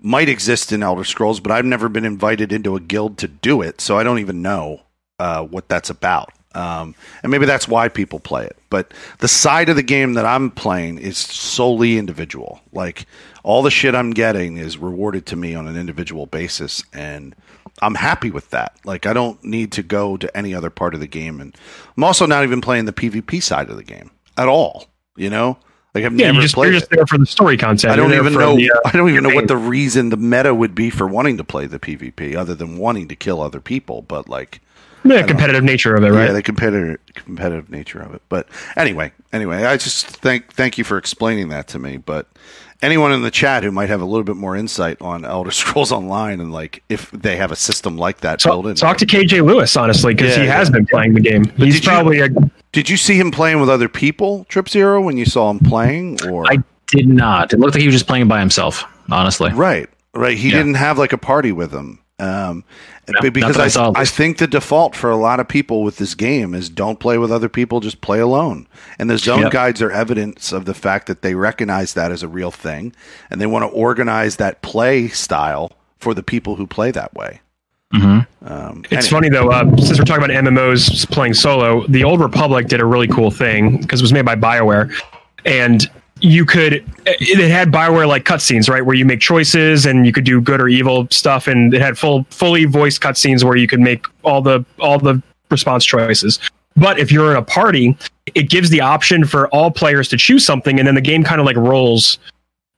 might exist in Elder Scrolls, but I've never been invited into a guild to do it, so I don't even know uh, what that's about. Um, and maybe that's why people play it. But the side of the game that I'm playing is solely individual. Like all the shit I'm getting is rewarded to me on an individual basis, and I'm happy with that. Like I don't need to go to any other part of the game, and I'm also not even playing the PvP side of the game at all. You know, like I've Yeah, never you just, played you're just there for the story content. I don't even know. the, uh, I don't even know what the reason the meta would be for wanting to play the PvP, other than wanting to kill other people. But like, the competitive nature of it, right? yeah, the competitive competitive nature of it. But anyway, anyway, I just thank thank you for explaining that to me. But anyone in the chat who might have a little bit more insight on Elder *laughs* Scrolls Online and like if they have a system like that built in, Talk, talk to KJ Lewis, honestly, because Yeah, he has yeah. been playing the game. He's did you- probably a Did you see him playing with other people, Trip Zero, when you saw him playing, or I did not. It looked like he was just playing by himself. Honestly, Right, right. He Yeah. didn't have like a party with him. Um, No, be- because I I, saw, I think the default for a lot of people with this game is don't play with other people, just play alone. And the zone Yep. guides are evidence of the fact that they recognize that as a real thing, and they want to organize that play style for the people who play that way. hmm Um, It's anyway. funny though, uh, since we're talking about MMOs playing solo, the Old Republic did a really cool thing because it was made by BioWare, and you could eh, it had BioWare like cutscenes, right, where you make choices and you could do good or evil stuff, and it had full fully voiced cutscenes where you could make all the all the response choices. But if you're in a party, it gives the option for all players to choose something, and then the game kind of like rolls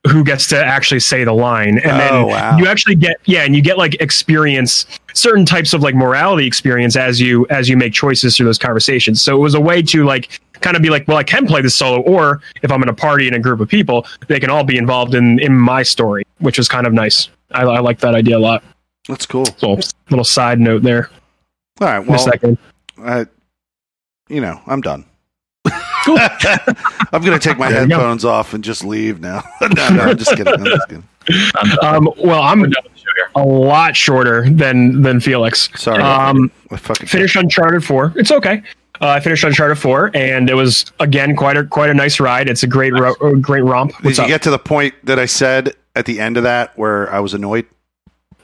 who gets to actually say the line, and then Oh, wow. you actually get yeah, and you get like experience certain types of like morality experience as you as you make choices through those conversations. So it was a way to like kind of be like, well, I can play this solo, or if I'm in a party in a group of people, they can all be involved in in my story, which was kind of nice. I, I like that idea a lot. That's cool. So little side note there. All right. Well, second. I, you know, I'm done. *laughs* I'm going to take my There headphones off and just leave now. *laughs* no, no, I'm just kidding. I'm just kidding. Um, well, I'm a lot shorter than than Felix. Sorry. Um, I fucking finished Uncharted Four. It's okay. Uh, I finished Uncharted Four, and it was again quite a quite a nice ride. It's a great ro- great romp. Did you up? get to the point that I said at the end of that where I was annoyed?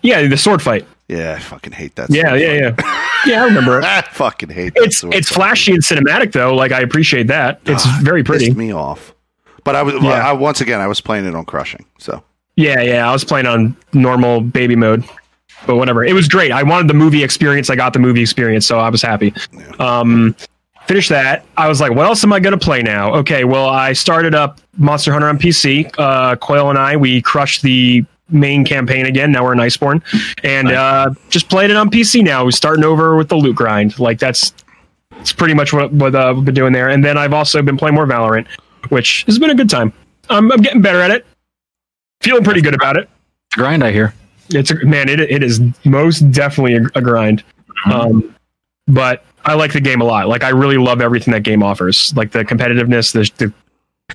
yeah, the sword fight. Yeah, I fucking hate that. Yeah, sword yeah, yeah. Yeah, I remember it. *laughs* I fucking hate that. It's it's flashy and cinematic though. Like I appreciate that. It's Ah, very pretty. Pissed me off. But I was Yeah. I, once again I was playing it on crushing. So Yeah, yeah. I was playing on normal baby mode, but whatever. It was great. I wanted the movie experience. I got the movie experience, so I was happy. Um, finished that. I was like, what else am I going to play now? Okay, well, I started up Monster Hunter on PC. Uh, Coil and I, we crushed the main campaign again. Now we're in Iceborne, and uh, just played it on PC now. We're starting over with the loot grind. Like that's it's pretty much what what uh, we've been doing there. And then I've also been playing more Valorant, which has been a good time. I'm, I'm getting better at it. Feeling pretty good about it. grind. I hear. It's a, man, it it is most definitely a, a grind. Um, but I like the game a lot. Like I really love everything that game offers. Like the competitiveness, the, the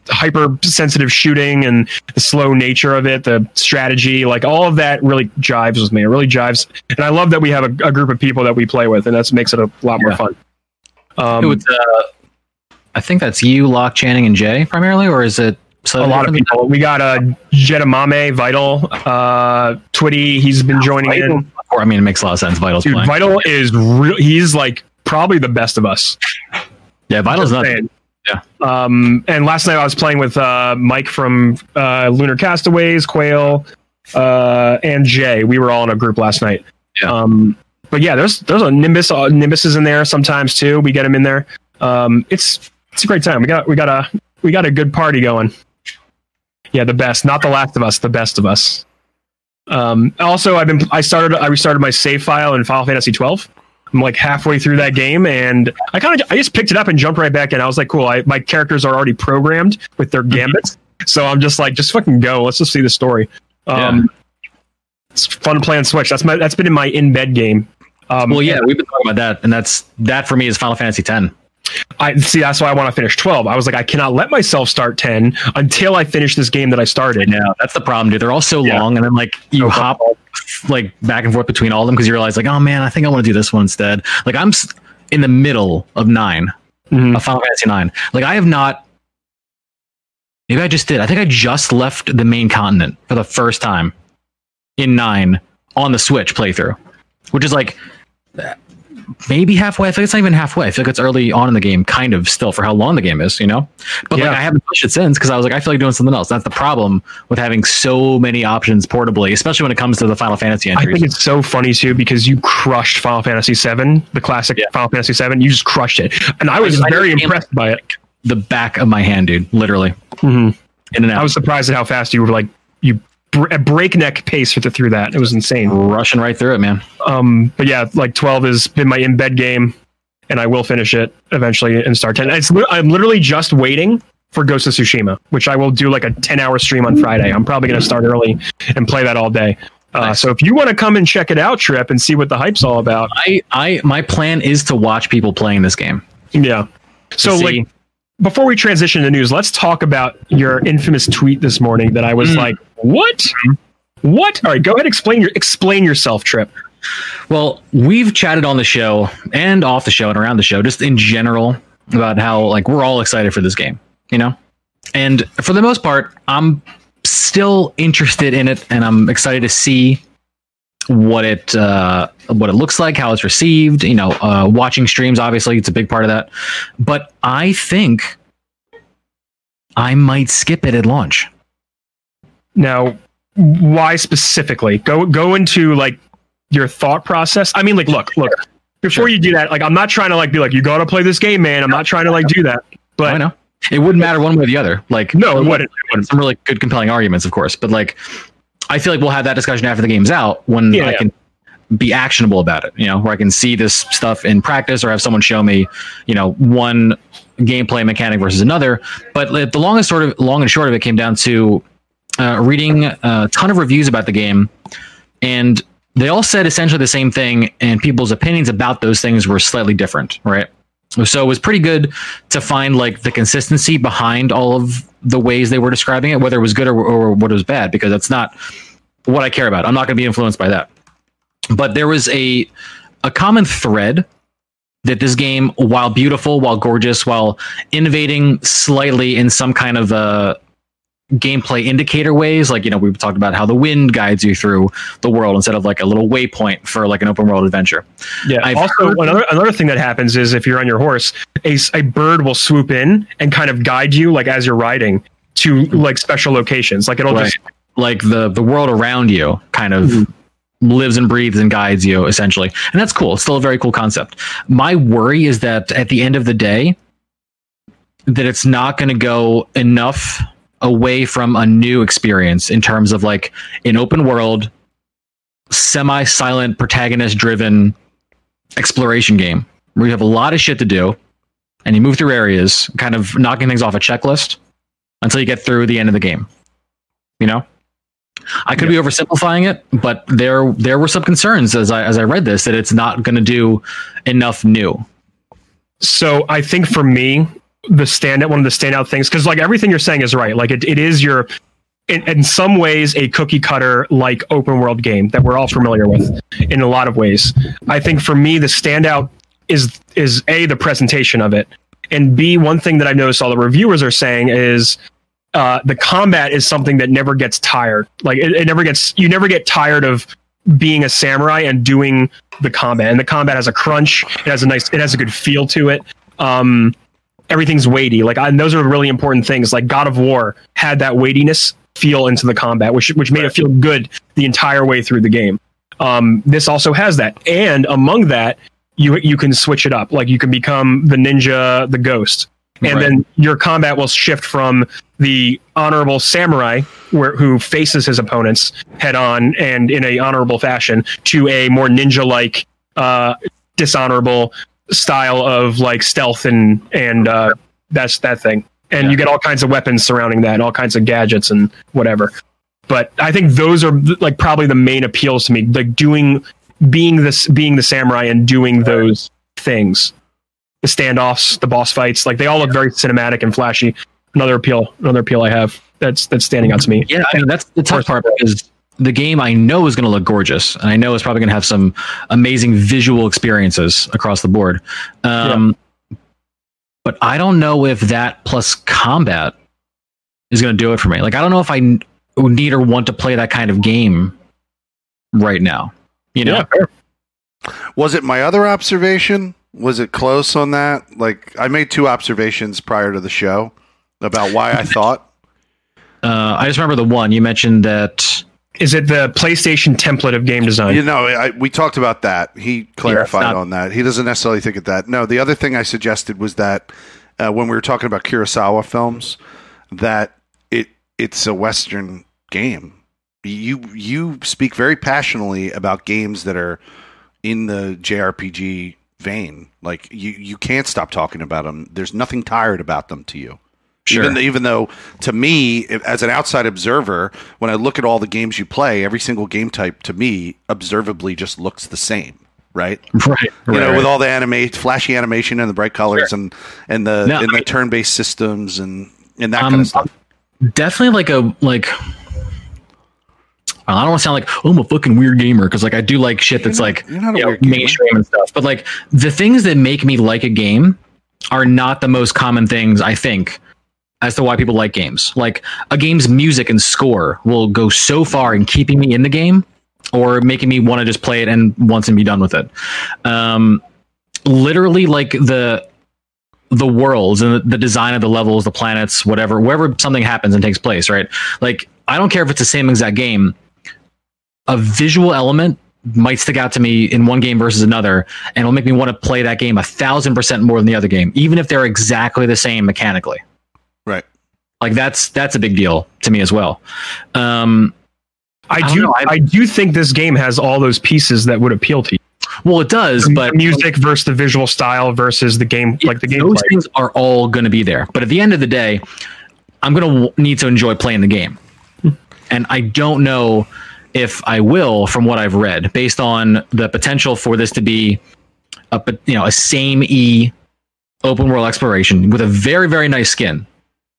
hyper sensitive shooting, and the slow nature of it, the strategy, like all of that really jives with me. It really jives, and I love that we have a, a group of people that we play with, and that makes it a lot more fun. Um, was, uh, I think that's you, Lock, Channing, and Jay primarily, or is it a lot of people. We got uh, Jedamame, Vital, uh, Twitty. He's been joining in. Vital- Or, I mean, it makes a lot of sense. Vital's Dude, playing. Vital is real. He's like probably the best of us. yeah, Vital's not. saying. Yeah. Um, and last night I was playing with uh, Mike from uh, Lunar Castaways, Quail, uh, and Jay. We were all in a group last night. Yeah. Um, but yeah, there's there's a Nimbus. Uh, Nimbus is in there sometimes too. We get him in there. Um, it's it's a great time. We got we got a we got a good party going. Yeah, the best, not the last of us, the best of us. Um, also, I've been I started I restarted my save file in Final Fantasy 12. I'm like halfway through that game, and I kind of I just picked it up and jumped right back in. I was like, cool. I, my characters are already programmed with their gambits, so I'm just like, just fucking go. Let's just see the story. Um, It's fun playing Switch. That's my that's been in my in bed game. Um, Well, yeah, we've been talking about that, and that's that for me is Final Fantasy X. I see. That's why I want to finish 12. I was like, I cannot let myself start 10 until I finish this game that I started. Yeah, that's the problem, dude. They're all so Yeah. long, and then like you So hop like back and forth between all of them because you realize like, oh man, I think I want to do this one instead. Like I'm in the middle of nine, Mhm. of Final Fantasy nine. Like I have not. Maybe I just did. I think I just left the main continent for the first time in nine on the Switch playthrough, which is like maybe halfway. I like it's not even halfway. I feel like it's early on in the game, kind of still for how long the game is, you know. But Yeah. like I haven't pushed it since because I was like, I feel like doing something else. That's the problem with having so many options portably, especially when it comes to the Final Fantasy entries. I think it's so funny too because you crushed Final Fantasy VII, the classic Yeah. Final Fantasy VII. You just crushed it, and I was I very impressed by it. the back of my hand, dude. Literally Mhm. in and out. I was surprised at how fast you were like you br- at breakneck pace through that. It was insane. rushing right through it, man. Um, but yeah, like twelve has been my in bed game, and I will finish it eventually and start ten. It's li- I'm literally just waiting for Ghost of Tsushima, which I will do like a ten hour stream on Friday. I'm probably going to start early and play that all day. Uh, Nice. So if you want to come and check it out, Trip, and see what the hype's all about, I, I, my plan is to watch people playing this game. yeah. So see- like before we transition to news, let's talk about your infamous tweet this morning that I was Mm. like, "What? What? All right, go ahead. Explain your explain yourself, Trip." Well, we've chatted on the show and off the show and around the show, just in general, about how like we're all excited for this game, you know? And for the most part, I'm still interested in it and I'm excited to see what it uh what it looks like, how it's received, you know, uh watching streams obviously it's a big part of that. But I think I might skip it at launch. Now, why specifically? Go go into like your thought process. I mean, like, look, look. Before Sure. you do that, like, I'm not trying to like be like, you got to play this game, man. I'm not trying to like do that. But I know. It wouldn't matter one way or the other. Like no, it wouldn't. It wouldn't. some really good compelling arguments of course but like i feel like we'll have that discussion after the game's out when Yeah, i yeah. can be actionable about it you know where i can see this stuff in practice or have someone show me you know one gameplay mechanic versus another but the longest sort of long and short of it came down to uh, reading a ton of reviews about the game and they all said essentially the same thing and people's opinions about those things were slightly different right so it was pretty good to find like the consistency behind all of the ways they were describing it, whether it was good or, or what was bad, because that's not what I care about. I'm not going to be influenced by that. But there was a a common thread that this game, while beautiful, while gorgeous, while innovating slightly in some kind of uh, gameplay indicator ways, like you know we've talked about how the wind guides you through the world instead of like a little waypoint for like an open world adventure. Yeah. I've also, heard- another another thing that happens is if you're on your horse, a, a bird will swoop in and kind of guide you, like as you're riding, to like special locations. Like it'll Right. just like the the world around you kind of lives and breathes and guides you essentially. And that's cool. It's still a very cool concept. My worry is that at the end of the day that it's not going to go enough away from a new experience in terms of like an open world semi-silent protagonist driven exploration game. Where you have a lot of shit to do and you move through areas kind of knocking things off a checklist until you get through the end of the game. You know I could be oversimplifying it, but there there were some concerns as I as I read this that it's not going to do enough new. So I think for me, the standout one of the standout things because like everything you're saying is right. Like it, it is your in, in some ways a cookie cutter like open world game that we're all familiar with in a lot of ways. I think for me the standout is is a the presentation of it and b one thing that I've noticed all the reviewers are saying is uh, the combat is something that never gets tired. Like it, it never gets you never get tired of being a samurai and doing the combat. And the combat has a crunch. It has a nice. It has a good feel to it. Um, everything's weighty. Like and those are really important things. Like God of War had that weightiness feel into the combat, which which made it feel good the entire way through the game. Um, this also has that, and among that, you you can switch it up. Like you can become the ninja, the ghost, and Right. then your combat will shift from the honorable samurai where, who faces his opponents head on and in a honorable fashion to a more ninja like uh, dishonorable style of like stealth and and uh, that's that thing and Yeah. you get all kinds of weapons surrounding that and all kinds of gadgets and whatever but i think those are like probably the main appeals to me like doing being this being the samurai and doing those things the standoffs the boss fights like they all look very cinematic and flashy another appeal another appeal i have that's that's standing out to me Yeah, I mean that's the tough part because the game I know is going to look gorgeous, and I know it's probably going to have some amazing visual experiences across the board. Um, But I don't know if that plus combat is going to do it for me. Like I don't know if I need or want to play that kind of game right now. You know, Yeah, fair. Was it my other observation? Was it close on that? Like I made two observations prior to the show about why I thought. *laughs* Uh, I just remember the one you mentioned that. Is it the PlayStation template of game design? You know, I, we talked about that. He clarified not- on that. He doesn't necessarily think of that. No, the other thing I suggested was that uh, when we were talking about Kurosawa films, that it it's a Western game. You you speak very passionately about games that are in the JRPG vein. Like you you can't stop talking about them. There's nothing tired about them to you. Sure. Even, even though, to me, as an outside observer, when I look at all the games you play, every single game type to me observably just looks the same, right? *laughs* Right. You know, right. with all the animate, flashy animation and the bright colors Sure. and and the No, and the turn-based systems and and that Um, kind of stuff. definitely like a like I don't want to sound like oh, I'm a fucking weird gamer because like I do like shit that's not- like you're not a you know, weird gamer. mainstream and stuff. But like the things that make me like a game are not the most common things I think as to why people like games. Like a game's music and score will go so far in keeping me in the game or making me want to just play it and once and be done with it. Um, literally like the the worlds and the, the design of the levels, the planets, whatever, wherever something happens and takes place, right? Like, I don't care if it's the same exact game. A visual element might stick out to me in one game versus another, and it'll make me want to play that game a thousand percent more than the other game, even if they're exactly the same mechanically. Right. Like that's that's a big deal to me as well. Um, I I don't do. know, I- I, do think this game has all those pieces that would appeal to you. well, it does, but music versus the visual style versus the game, like the game. those gameplay. things are all going to be there. But at the end of the day, I'm going to w- need to enjoy playing the game, and I don't know if I will from what I've read, based on the potential for this to be a you know a same e open world exploration with a very very nice skin,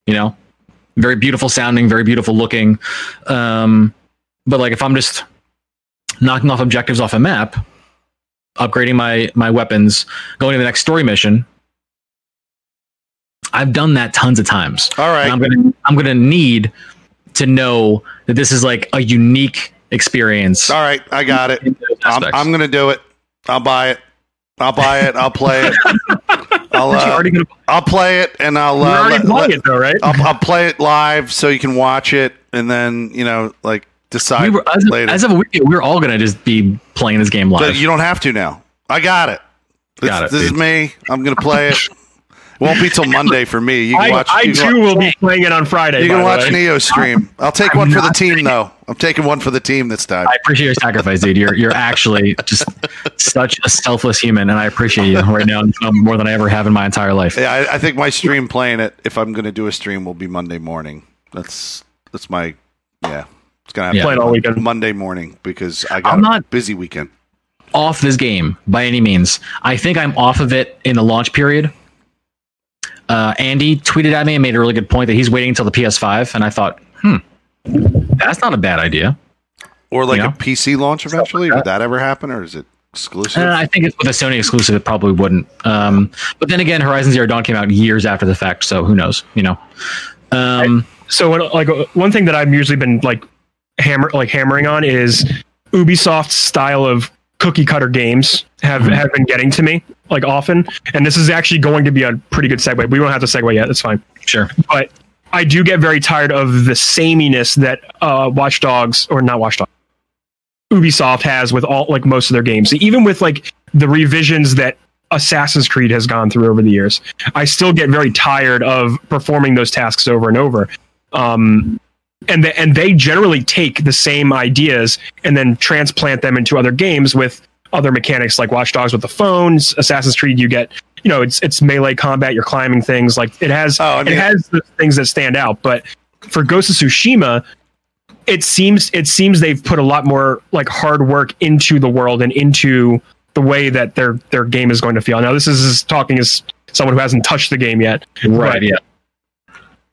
you know, very beautiful sounding, very beautiful looking. Um, but like if I'm just knocking off objectives off a map, upgrading my my weapons, going to the next story mission. I've done that tons of times. All right. And I'm gonna I'm gonna need to know that this is like a unique experience. All right, I got it. I'm. I'm going to do it. I'll buy it. I'll buy it. I'll play it. *laughs* I'll uh, already gonna, I'll play it and I'll uh, already let- let- it though, right? I'll, I'll play it live so you can watch it and then you know like decide we were, as, of- later. as of a week, we we're all gonna just be playing this game live. but you don't have to now. I got it. This, Got it, This is me. I'm going to play it. *laughs* Won't be till Monday for me. You can I, watch. I you too wa- will be playing it on Friday. You can watch. Neo stream. I'll take I'm one for the team though. I'm taking one for the team this time. I appreciate your sacrifice, dude. You're you're actually just such a selfless human, and I appreciate you right now in this moment more than I ever have in my entire life. Yeah, I, I think my stream playing it, if I'm going to do a stream, will be Monday morning. That's that's my yeah. It's gonna have Yeah. to all weekend. Monday morning because I got I'm a not- busy weekend. off this game by any means. I think I'm off of it in the launch period. Uh, Andy tweeted at me and made a really good point that he's waiting until the PS5, and I thought, hmm, that's not a bad idea. Or like Yeah. a PC launch eventually. like Would that ever happen, or is it exclusive? Uh, I think it's with a Sony exclusive, it probably wouldn't. Um, but then again, Horizon Zero Dawn came out years after the fact, so who knows? You know. Um, so when, like one thing that I've usually been like hammer like hammering on is Ubisoft's style of cookie cutter games have Mhm. have been getting to me like often, and this is actually going to be a pretty good segue. We don't have to segue yet; it's fine. sure. But I do get very tired of the sameness that uh, Watch Dogs or not Watch Dogs, Ubisoft has with all like most of their games, even with like the revisions that Assassin's Creed has gone through over the years. I still get very tired of performing those tasks over and over. Um, and the, and they generally take the same ideas and then transplant them into other games with other mechanics like Watch Dogs with the phones. Assassin's Creed, you get you know it's it's melee combat. You're climbing things like it has Oh, I mean- it has the things that stand out. But for Ghost of Tsushima, it seems it seems they've put a lot more like hard work into the world and into the way that their their game is going to feel. Now this is talking as someone who hasn't touched the game yet, Right. But- Yeah.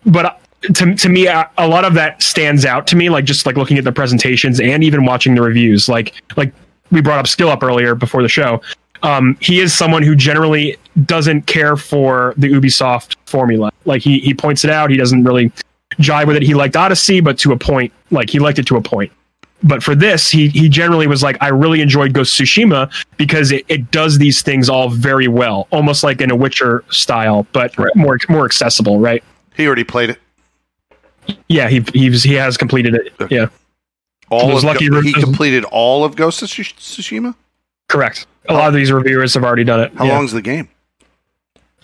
but to to me, a, a lot of that stands out to me. Like just like looking at the presentations and even watching the reviews. Like like we brought up Skill Up earlier before the show. Um, he is someone who generally doesn't care for the Ubisoft formula. Like he he points it out. He doesn't really jive with it. He liked Odyssey, but to a point. Like he liked it to a point. but for this, he he generally was like, I really enjoyed Ghost of Tsushima because it, it does these things all very well, almost like in a Witcher style, but Right. more more accessible, right? He already played it. Yeah, he he's, he has completed it. Okay. Yeah, All Those of lucky Go- he reviews- completed all of Ghost of Tsushima. correct. A lot of these reviewers have already done it. How Yeah. long's the game?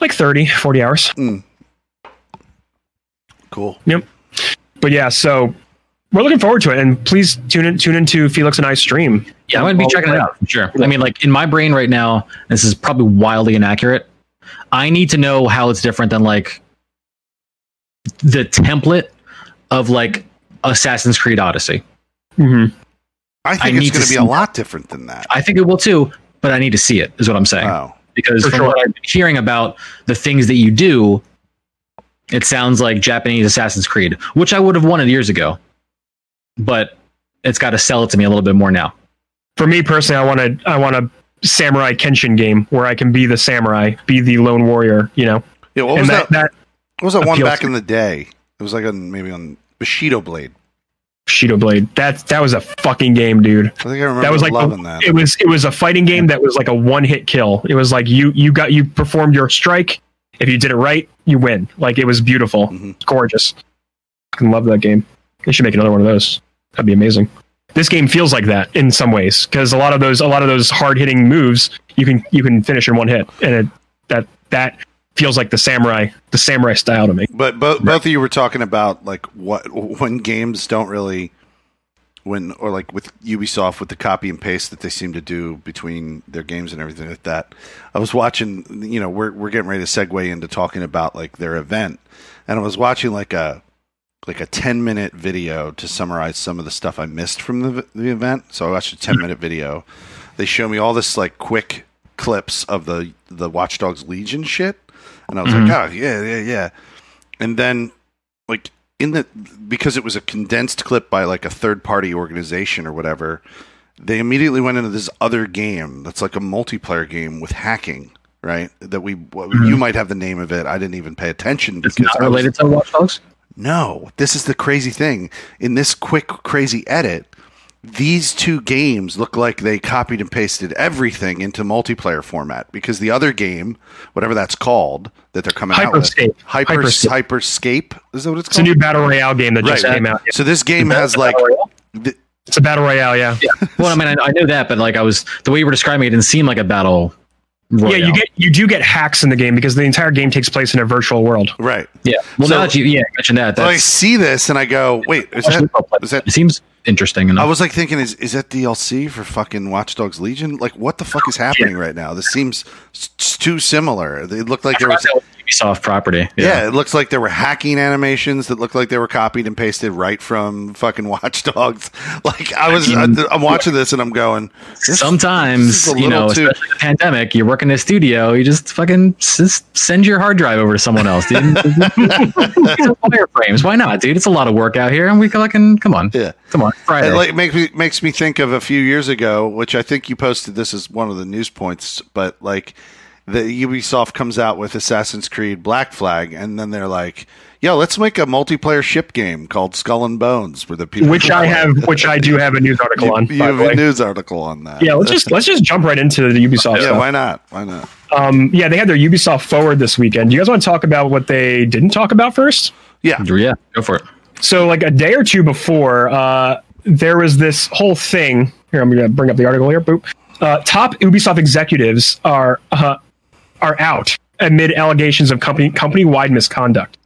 Like 30, 40 hours. Hmm. Cool. Yep. But yeah, so we're looking forward to it, and please tune in tune into Felix and I stream. Yeah, I'm going to be checking it out. for Sure. I mean, like in my brain right now, this is probably wildly inaccurate. I need to know how it's different than like the template of like Assassin's Creed Odyssey. hmm I I think it's need going to to be a lot different than that. I think it will too, but I need to see it. Is what I'm saying. Oh, because For from sure. what I've been hearing about the things that you do, it sounds like Japanese Assassin's Creed, which I would have wanted years ago, but it's got to sell it to me a little bit more now. For me personally, I want to I want a samurai Kenshin game where I can be the samurai, be the lone warrior. You know, yeah. What was and that? that, that What was that one back in the day? It was like on maybe on Bushido Blade. Shido Blade. That that was a fucking game, dude. I think I remember That was like loving a, that. it was it was a fighting game that was like a one hit kill. It was like you you got you performed your strike. If you did it right, you win. Like it was beautiful, Mhm. Gorgeous. I can love that game. They should make another one of those. That'd be amazing. This game feels like that in some ways because a lot of those a lot of those hard hitting moves you can you can finish in one hit, and it, that that feels like the samurai the samurai style to me. But both both of you were talking about like what when games don't really when or like with Ubisoft with the copy and paste that they seem to do between their games and everything like that. I was watching, you know, we're we're getting ready to segue into talking about like their event, and I was watching like a like a 10 minute video to summarize some of the stuff I missed from the the event. So I watched a hmm. 10 minute video. They show me all this like quick clips of the the Watch Dogs Legion shit, and I was like, mm-hmm. oh yeah, yeah, yeah. And then like in the because it was a condensed clip by like a third party organization or whatever, they immediately went into this other game that's like a multiplayer game with hacking. Right, that we what, you mm-hmm. might have the name of it. I didn't even pay attention It's because not I was- related to Watch Dogs. no, this is the crazy thing. In this quick, crazy edit, these two games look like they copied and pasted everything into multiplayer format because the other game, whatever that's called, that they're coming out with, Hyperscape. Hyper, Hyperscape. Hyperscape, is that what it's called. It's a new battle royale game that just came out. So this game has like, th- It's a battle royale, yeah. Well, I mean, I, I know that, but like I was the way you were describing it, it didn't seem like a battle. Royale. Yeah, you get you do get hacks in the game because the entire game takes place in a virtual world. right. Yeah. Well, So- now that you yeah mentioned that, So I see this and I go, wait, is that, is that it seems interesting enough. I was like thinking, is is that DLC for fucking Watch Dogs Legion? Like, what the fuck is happening right now? This seems s- s- too similar. It looked like there was Ubisoft property. Yeah. it looks like there were hacking animations that looked like they were copied and pasted right from fucking *laughs* Watch Dogs. Like I was, I mean- am watching this and I'm going. this- Sometimes, this you know, too- especially the pandemic, you work in a studio, you just fucking just send your hard drive over to someone else, dude. *laughs* *laughs* Wireframes, why not, dude? It's a lot of work out here, and we fucking come on, Yeah. come on, Friday. It like makes me makes me think of a few years ago, which I think you posted this as one of the news points, but like the Ubisoft comes out with Assassin's Creed Black Flag, and then they're like, "Yeah, let's make a multiplayer ship game called Skull and Bones," where the people Which I have which I do have a news article You, on. you have a news article on that. Yeah, let's just let's just jump right into the Ubisoft yeah. stuff. Why not? Why not? Um, yeah, they had their Ubisoft Forward this weekend. Do you guys want to talk about what they didn't talk about first? Yeah. yeah, go for it. So, like a day or two before, uh, there was this whole thing. Here, I'm going to bring up the article here. Boop. Uh, top Ubisoft executives are uh, are out amid allegations of company company wide misconduct.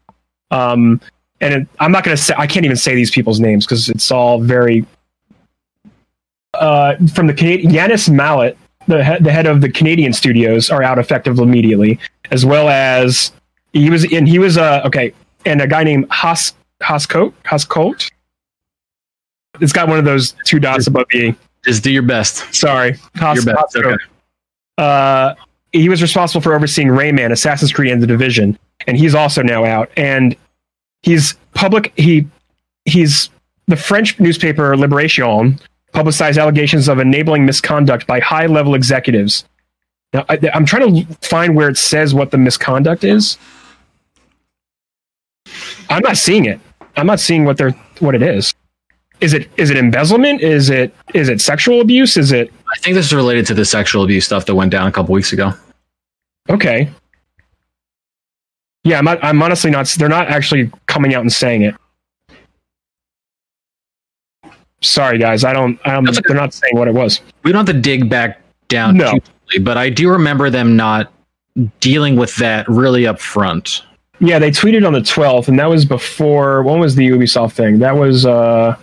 Um, and it, I'm not going to say I can't even say these people's names because it's all very. Uh, from the Canadian, Yannis Mallat, the head, the head of the Canadian studios, are out effective immediately, as well as he was and he was uh okay, and a guy named Haas Hascoat Hascoat. It's got one of those two dots above the. Just do your best. Sorry, Has, Your best. Okay. Uh, he was responsible for overseeing Rayman, Assassin's Creed, and the Division, and he's also now out. And he's public. He he's the French newspaper Liberation publicized allegations of enabling misconduct by high-level executives. Now, I, I'm trying to find where it says what the misconduct is. I'm not seeing it. I'm not seeing what they're what it is. is it is it embezzlement? Is it is it sexual abuse? Is it I think this is related to the sexual abuse stuff that went down a couple weeks ago. okay? Yeah, I'm, not, I'm honestly not. They're not actually coming out and saying it. Sorry, guys. I don't. I don't okay. they're not saying what it was. We don't have to dig back down No. deeply, but I do remember them not dealing with that really up front. Yeah, they tweeted on the 12th, and that was before. When was the Ubisoft thing? That was uh,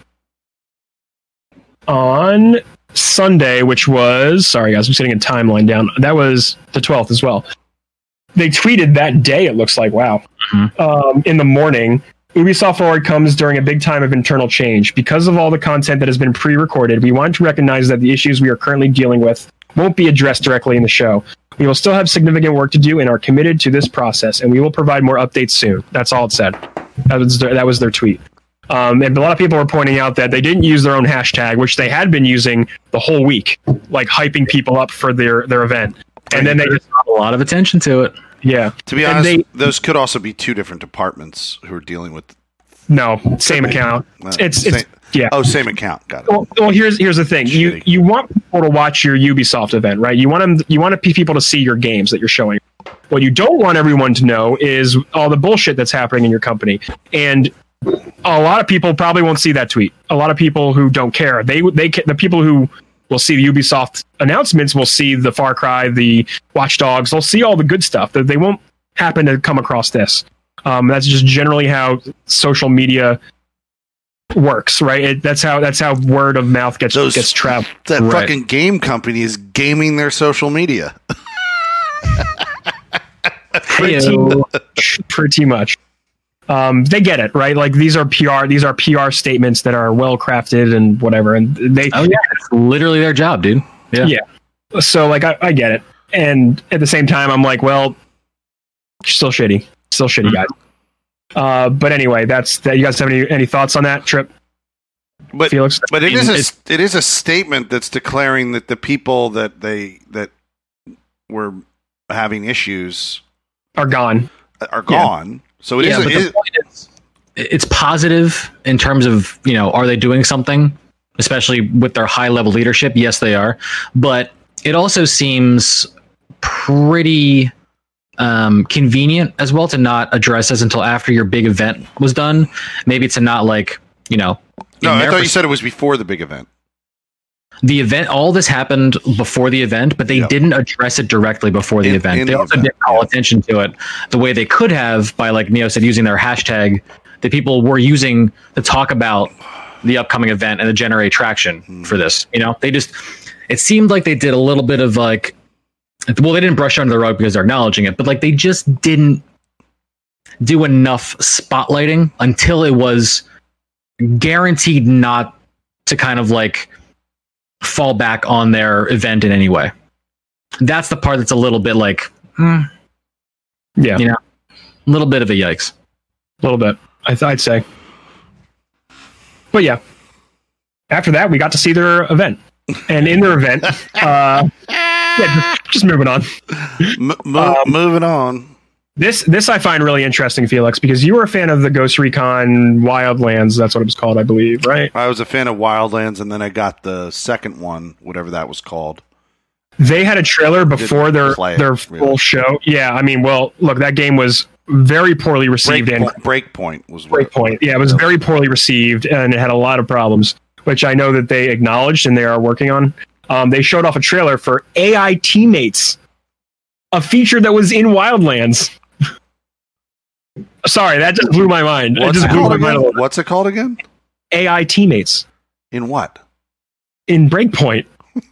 on Sunday, which was. Sorry, guys, I'm sitting a timeline down. That was the 12th as well. They tweeted that day, it looks like. Wow. Mhm. Um, in the morning, Ubisoft Forward comes during a big time of internal change. Because of all the content that has been pre recorded, we want to recognize that the issues we are currently dealing with won't be addressed directly in the show. We will still have significant work to do and are committed to this process, and we will provide more updates soon. That's all it said. That was their, that was their tweet. Um, and a lot of people were pointing out that they didn't use their own hashtag, which they had been using the whole week, like hyping people up for their, their event. And then they just, A lot of attention to it. yeah. To be And honest, they- those could also be two different departments who are dealing with. No, same account. uh, It's, same- it's, yeah. oh, same account. Got it. Well, well, here's here's the thing. You you want people to watch your Ubisoft event, right? You want them you want people to see your games that you're showing. What you don't want everyone to know is all the bullshit that's happening in your company. And a lot of people probably won't see that tweet. A lot of people who don't care. They they the people who will see the Ubisoft announcements will see the Far Cry, the Watch Dogs. They'll see all the good stuff. That they won't happen to come across this. Um, that's just generally how social media works, right? It, that's how that's how word of mouth gets Those- gets trapped. That Right. fucking game company is gaming their social media. *laughs* Pretty, pretty much. Um, they get it, right? Like these are PR these are PR statements that are well crafted and whatever, and they Oh yeah, it's literally their job, dude. Yeah. Yeah. so like I, I get it, and at the same time, I'm like, well, still shitty, still shitty, guys. Uh, but anyway, that's that. You guys have any any thoughts on that trip, But Felix? but it I mean, is a it's- it is a statement that's declaring that the people that they that were having issues Are gone. are gone. So it is. yeah, a- but it- the point is, it's positive in terms of you know, are they doing something, especially with their high level leadership? Yes, they are. But it also seems pretty um, convenient as well to not address this until after your big event was done. Maybe to not like you know. no, I thought you said it was before the big event. The event all this happened before the event but they Yeah. didn't address it directly before the In- event in they the also event, didn't call attention to it the way they could have by like neo said using their hashtag that people were using to talk about the upcoming event and to generate traction Hmm. for this you know they just it seemed like they did a little bit of like well they didn't brush under the rug because they're acknowledging it but like they just didn't do enough spotlighting until it was guaranteed not to kind of like fall back on their event in any way. That's the part that's a little bit like hmm, Yeah, know, a little bit of a yikes. a little bit. I th- I'd say. But yeah, after that, we got to see their event, and in their event, *laughs* uh, yeah, just, just moving on. M- mo- Um, moving on. This this I find really interesting, Felix, because you were a fan of the Ghost Recon Wildlands. That's what it was called, I believe, right? I was a fan of Wildlands, and then I got the second one, whatever that was called. They had a trailer before their it, their really. full show. Yeah, I mean, well, look, that game was very poorly received and Breakpoint, Breakpoint was Breakpoint. Yeah, it was very poorly received and it had a lot of problems, which I know that they acknowledged and they are working on. Um, they showed off a trailer for AI Teammates, a feature that was in Wildlands. Sorry, that just blew my mind. It What's just it blew called my mind again? What's it called again? AI Teammates In what? in Breakpoint. *laughs*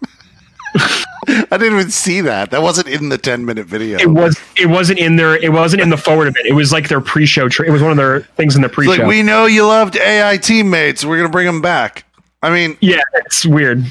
I didn't even see that. That wasn't in the ten minute video. It was. It wasn't in their. It wasn't in the forward of it. It was like their pre-show. Tra- it was one of their things in the pre-show. like we know you loved AI teammates. We're gonna bring them back. I mean, yeah, it's weird.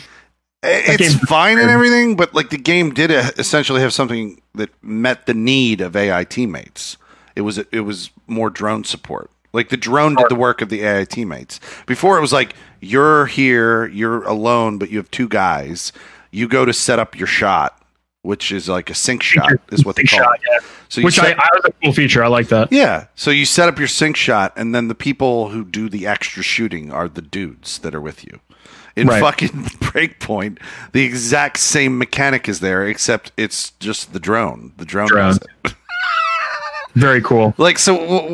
it's fine and everything, but like the game did uh, essentially have something that met the need of AI teammates. It was it was more drone support. Like the drone did the work of the AI teammates. Before it was like you're here, you're alone, but you have two guys. You go to set up your shot, which is like a sync shot, is what they call shot, it. yeah. So Which I, set- I was a cool feature. I like that. yeah. So you set up your sync shot, and then the people who do the extra shooting are the dudes that are with you. In Right. fucking *laughs* Breakpoint, the exact same mechanic is there, except it's just the drone. The drone. Drone. *laughs* does it. Very cool. Like, so what,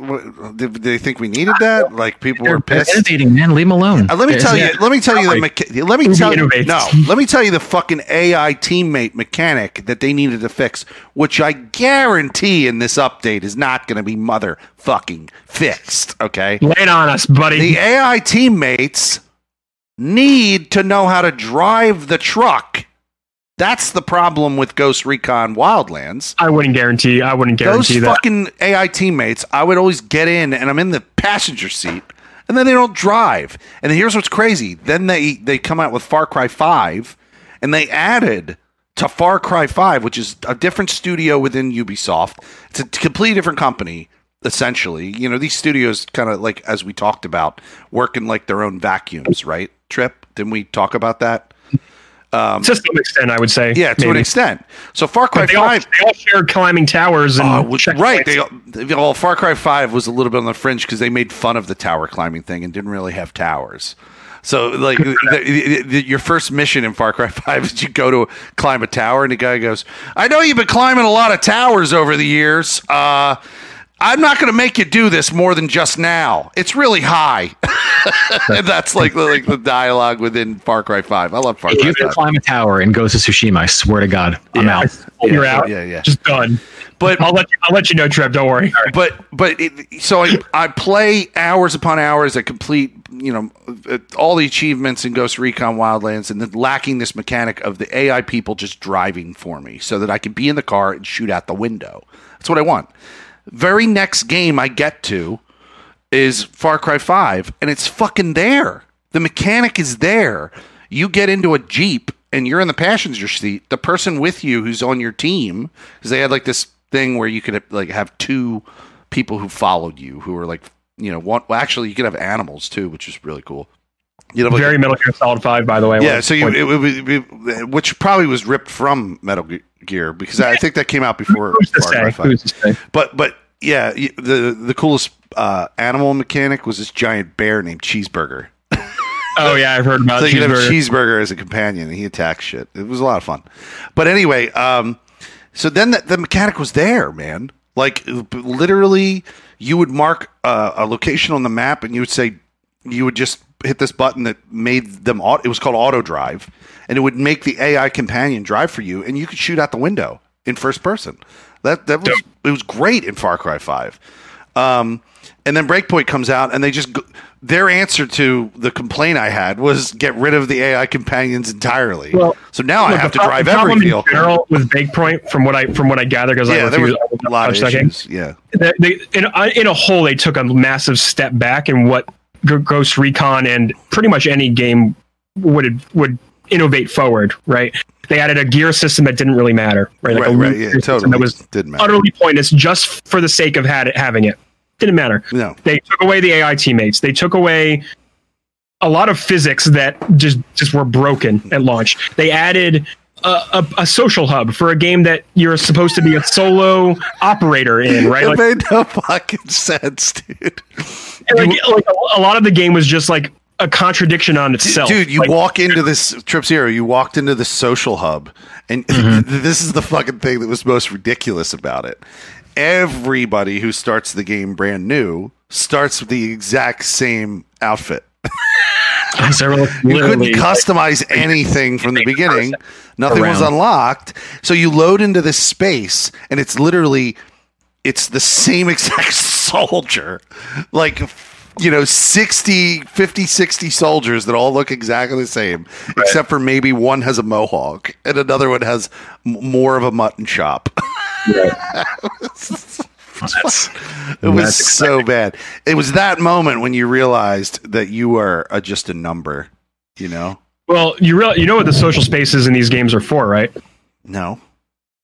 what, did they think we needed that? Like, people were They're pissed. innovating, man. Leave them alone. Uh, let me They're- tell you. Let me tell you the. Right. Mecha- let me Ubi tell you. No. Let me tell you the fucking AI teammate mechanic that they needed to fix, which I guarantee in this update is not going to be motherfucking fixed. Okay. Wait on us, buddy. The AI teammates need to know how to drive the truck. That's the problem with Ghost Recon Wildlands. I wouldn't guarantee. I wouldn't Those guarantee that. fucking AI teammates, I would always get in and I'm in the passenger seat and then they don't drive. And here's what's crazy. Then they they come out with Far Cry 5 and they added to Far Cry 5, which is a different studio within Ubisoft. It's a completely different company essentially. You know, these studios kind of like as we talked about work in like their own vacuums, right? Trip, didn't we talk about that? To some extent, I would say. Yeah, to an extent. So Far Cry they all, 5 they all share climbing towers and checkpoints. right. They, they- well, Far Cry Five was a little bit on the fringe because they made fun of the tower climbing thing and didn't really have towers. So, like, the, the, the- your first mission in Far Cry *laughs* Five is you go to climb a tower, and the guy goes, "I know you've been climbing a lot of towers over the years. Uh, I'm not going to make you do this more than just now. It's really high." and *laughs* that's like the, like the dialogue within Far Cry Five. I love Far If Cry you can Five. climb a tower and go to Tsushima, I swear to God, I'm Yeah. out. *laughs* You're out. yeah, yeah. Just done. But I'll let you, I'll let you know, Trev. Don't worry. *laughs* but but it, so I, I play hours upon hours I complete you know uh, all the achievements in Ghost Recon Wildlands and then lacking this mechanic of the AI people just driving for me so that I can be in the car and shoot out the window. That's what I want. Very next game I get to is Far Cry 5 and it's fucking there. The mechanic is there. You get into a Jeep and you're in the passenger seat. The person with you who's on your team cuz they had like this thing where you could like have two people who followed you who were like, you know, one well actually you could have animals too, which is really cool. You know, like Very Metal Gear Solid Five, by the way. yeah, so you, it, would be- which probably was ripped from Metal Gear because I think that came out before who's to Far Cry say? 5. Who's to say? But but yeah, the the coolest uh, animal mechanic was this giant bear named Cheeseburger. *laughs* Oh yeah, I've heard about So you could have cheeseburger. cheeseburger as a companion, and he attacks shit. It was a lot of fun. But anyway, um, so then the, the mechanic was there, man. Like literally, you would mark uh, a location on the map, and you would say you would just hit this button that made them. au- It was called auto drive, and it would make the AI companion drive for you, and you could shoot out the window in first person. That that was it was great in Far Cry Five. Um, and then Breakpoint comes out, and they just their answer to the complaint I had was get rid of the AI companions entirely. Well, so now I have to drive every in general with Breakpoint, from what I from what I gather, because I Yeah, there was a lot of issues. Yeah, they, they, in, in a whole, they took a massive step back in what Ghost Recon and pretty much any game would would innovate forward. Right? They added a gear system that didn't really matter. Right? Like right, a right. Yeah, totally. That was Didn't matter. utterly pointless just for the sake of had it, having it. Didn't matter. No, They took away the AI teammates. They took away a lot of physics that just just were broken at launch. They added a, a, a social hub for a game that you're supposed to be a solo operator in, right? *laughs* it Like, made no fucking sense, dude. like, like a, a lot of the game was just like a contradiction on itself. Dude, you Like, walk into this Trip Zero, you walked into the social hub, and *laughs* Mm-hmm. this is the fucking thing that was most ridiculous about it. Everybody who starts the game brand new starts with the exact same outfit. *laughs* *laughs* You couldn't customize anything from the beginning. Nothing was unlocked. So you load into this space and it's literally it's the same exact soldier. Like you know 60 50 60 soldiers that all look exactly the same except for maybe one has a mohawk and another one has m- more of a mutton chop. That's- *laughs* It was That's so bad. It was that moment when you realized that you are uh, just a number, you know? well, you real you know what the social spaces in these games are for, right? No.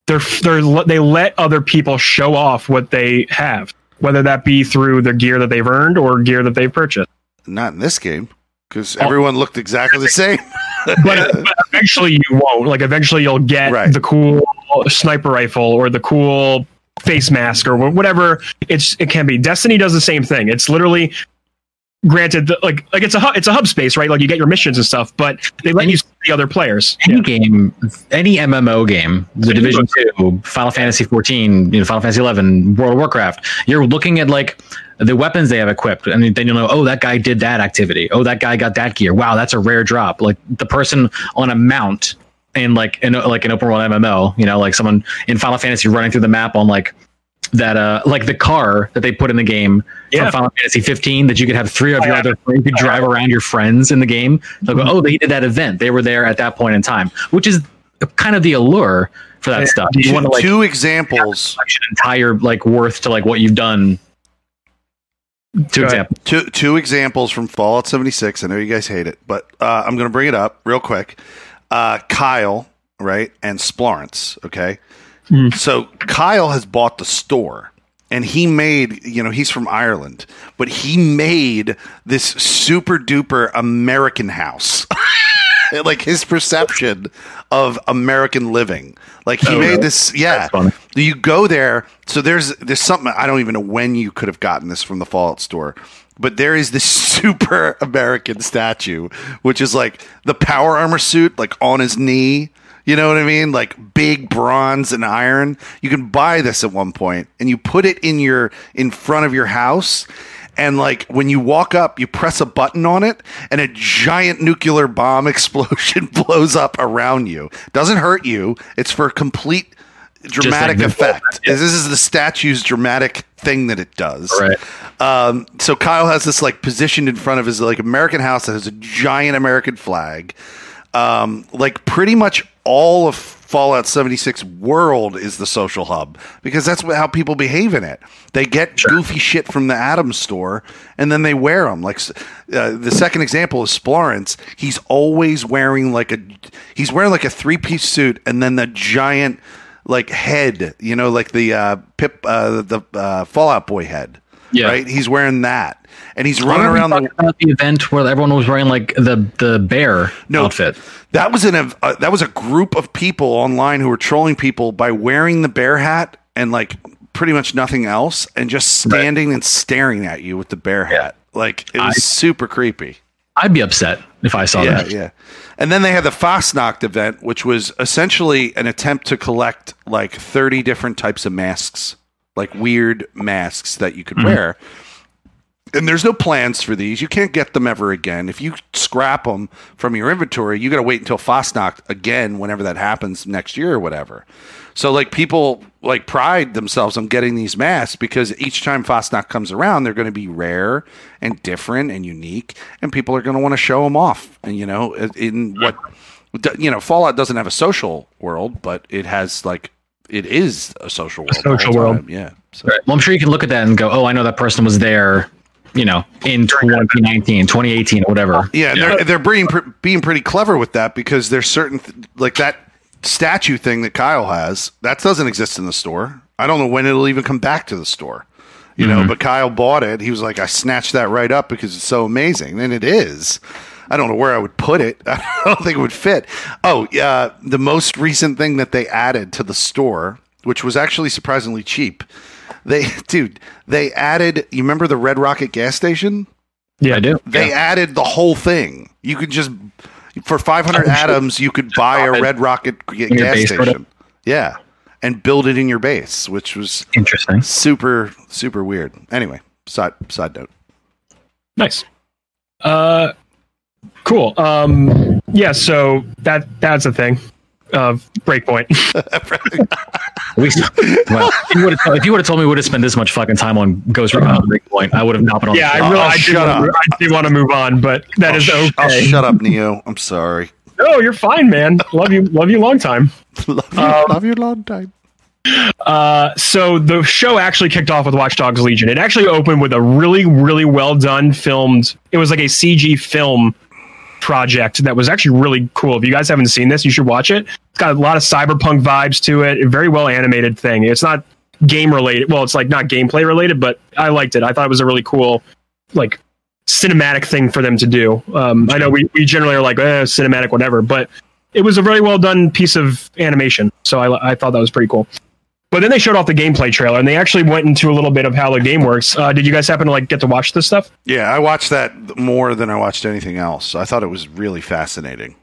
They're they're they let other people show off what they have, whether that be through the gear that they've earned or gear that they've purchased. Not in this game. because oh. everyone looked exactly the same. *laughs* but, *laughs* but eventually you won't. Like eventually you'll get Right. the cool sniper rifle or the cool face mask or whatever it's it can be. Destiny does the same thing. It's literally granted the, like like it's a hub, it's a hub space, right? Like you get your missions and stuff, but they let you see the other players. any game, any MMO game, the Division Two, Final Fantasy 14, you know, Final Fantasy 11, World of Warcraft, you're looking at like the weapons they have equipped, and then you'll know, oh, that guy did that activity. Oh, that guy got that gear. Wow, that's a rare drop. Like the person on a mount in like in like an open world MMO, you know, like someone in Final Fantasy running through the map on like that uh like the car that they put in the game Yeah. from Final Fantasy 15 that you could have three of your other friends you could drive around your friends in the game. They'll go, oh, they did that event. They were there at that point in time, which is kind of the allure for that Yeah. stuff. You two, want to like two examples. an entire like worth to like what you've done. Two examples. Two two examples from Fallout 76. I know you guys hate it, but uh, I'm going to bring it up real quick. Uh, Kyle, right, and Splorence. Okay, Mm. so Kyle has bought the store, and he made. You know, he's from Ireland, but he made this super duper American house. *laughs* like his perception of American living. Like he Oh, made this. Yeah, you go there. So there's there's something I don't even know when you could have gotten this from the Fallout store, but there is this *laughs* super American statue, which is like the power armor suit, like on his knee. You know what I mean? Like big bronze and iron. You can buy this at one point, and you put it in your in front of your house. And like when you walk up, you press a button on it, and a giant nuclear bomb *laughs* explosion *laughs* blows up around you. Doesn't hurt you. It's for complete dramatic the- effect. This is the statue's dramatic thing that it does. Right. Um, so Kyle has this like positioned in front of his like American house that has a giant American flag. Um, like pretty much all of Fallout 76 world is the social hub because that's what, how people behave in it. They get goofy shit from the Adams store and then they wear them. Like uh, the second example is Splorence. He's always wearing like a he's wearing like a three piece suit and then the giant like head, you know, like the uh, Pip uh, the uh, Fallout Boy head. Yeah. Right? He's wearing that. And he's running around the about the event where everyone was wearing like the the bear No. outfit. That was in a uh, that was a group of people online who were trolling people by wearing the bear hat and like pretty much nothing else and just standing and staring at you with the bear hat. Like it was I- super creepy. I'd be upset if I saw Yeah, that. yeah. And then they had the Fasnacht event, which was essentially an attempt to collect like 30 different types of masks, like weird masks that you could mm-hmm. wear. And there's no plans for these. You can't get them ever again. If you scrap them from your inventory, you got to wait until Fasnacht again, whenever that happens next year or whatever. So like people like pride themselves on getting these masks because each time Fasnacht comes around, they're going to be rare and different and unique, and people are going to want to show them off. And you know, in what you know, Fallout doesn't have a social world, but it has like it is a social world. the whole social world. time. yeah. So Right. Well, I'm sure you can look at that and go, "Oh, I know that person was there." You know, in 2019, 2018, whatever. Yeah, and they're they're being being pretty clever with that because there's certain th- like that statue thing that Kyle has that doesn't exist in the store. I don't know when it'll even come back to the store. You know, mm-hmm. but Kyle bought it. He was like, I snatched that right up because it's so amazing, and it is. I don't know where I would put it. *laughs* I don't think it would fit. Oh, yeah, the most recent thing that they added to the store, which was actually surprisingly cheap. They, *laughs* dude, they added. You remember the Red Rocket gas station? Yeah, I do. They added the whole thing. You could just for 500 Oh, atoms, you could buy a Red Rocket gas base, sort of? station. Yeah, and build it in your base, which was Interesting. super super weird. Anyway, side side note. Nice. Uh, cool. Um, yeah. So that that's a thing. Uh, breakpoint. *laughs* We, well, if you would have if you would have told me we would have spent this much fucking time on Ghost Recon Breakpoint, I would have not been on. yeah, the I really, Oh, I shut wanna, up. I did want to move on, but that I'll is sh- okay. I'll shut up, Neo. I'm sorry. *laughs* No, you're fine, man. Love you, love you, long time. *laughs* love you, Um, love you, long time. Uh, so the show actually kicked off with Watch Dogs Legion. It actually opened with a really, really well done filmed. It was like a CG film project that was actually really cool. If you guys haven't seen this, you should watch it. It's got a lot of cyberpunk vibes to it. A very well animated thing. It's not game related. Well, it's like not gameplay related, but I liked it. I thought it was a really cool, like cinematic thing for them to do. Um, I know we, we generally are like eh, cinematic, whatever, but it was a very well done piece of animation. So I, I thought that was pretty cool. But then they showed off the gameplay trailer, and they actually went into a little bit of how the game works. Uh, did you guys happen to like get to watch this stuff? Yeah, I watched that more than I watched anything else. I thought it was really fascinating.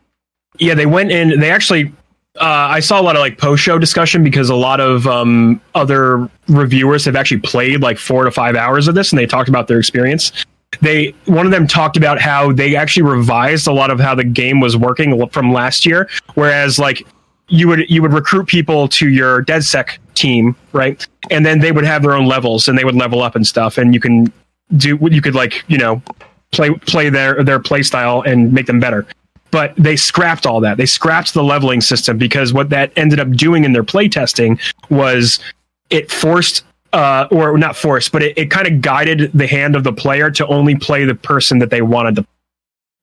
Yeah, they went in. They actually, uh, I saw a lot of like post show discussion because a lot of um, other reviewers have actually played like four to five hours of this, and they talked about their experience. They one of them talked about how they actually revised a lot of how the game was working from last year, whereas like you would you would recruit people to your DedSec team, right? And then they would have their own levels and they would level up and stuff, and you can do you could like you know play play their their play style and make them better. But they scrapped all that. They scrapped the leveling system because what that ended up doing in their play testing was it forced uh, or not forced, but it, it kind of guided the hand of the player to only play the person that they wanted to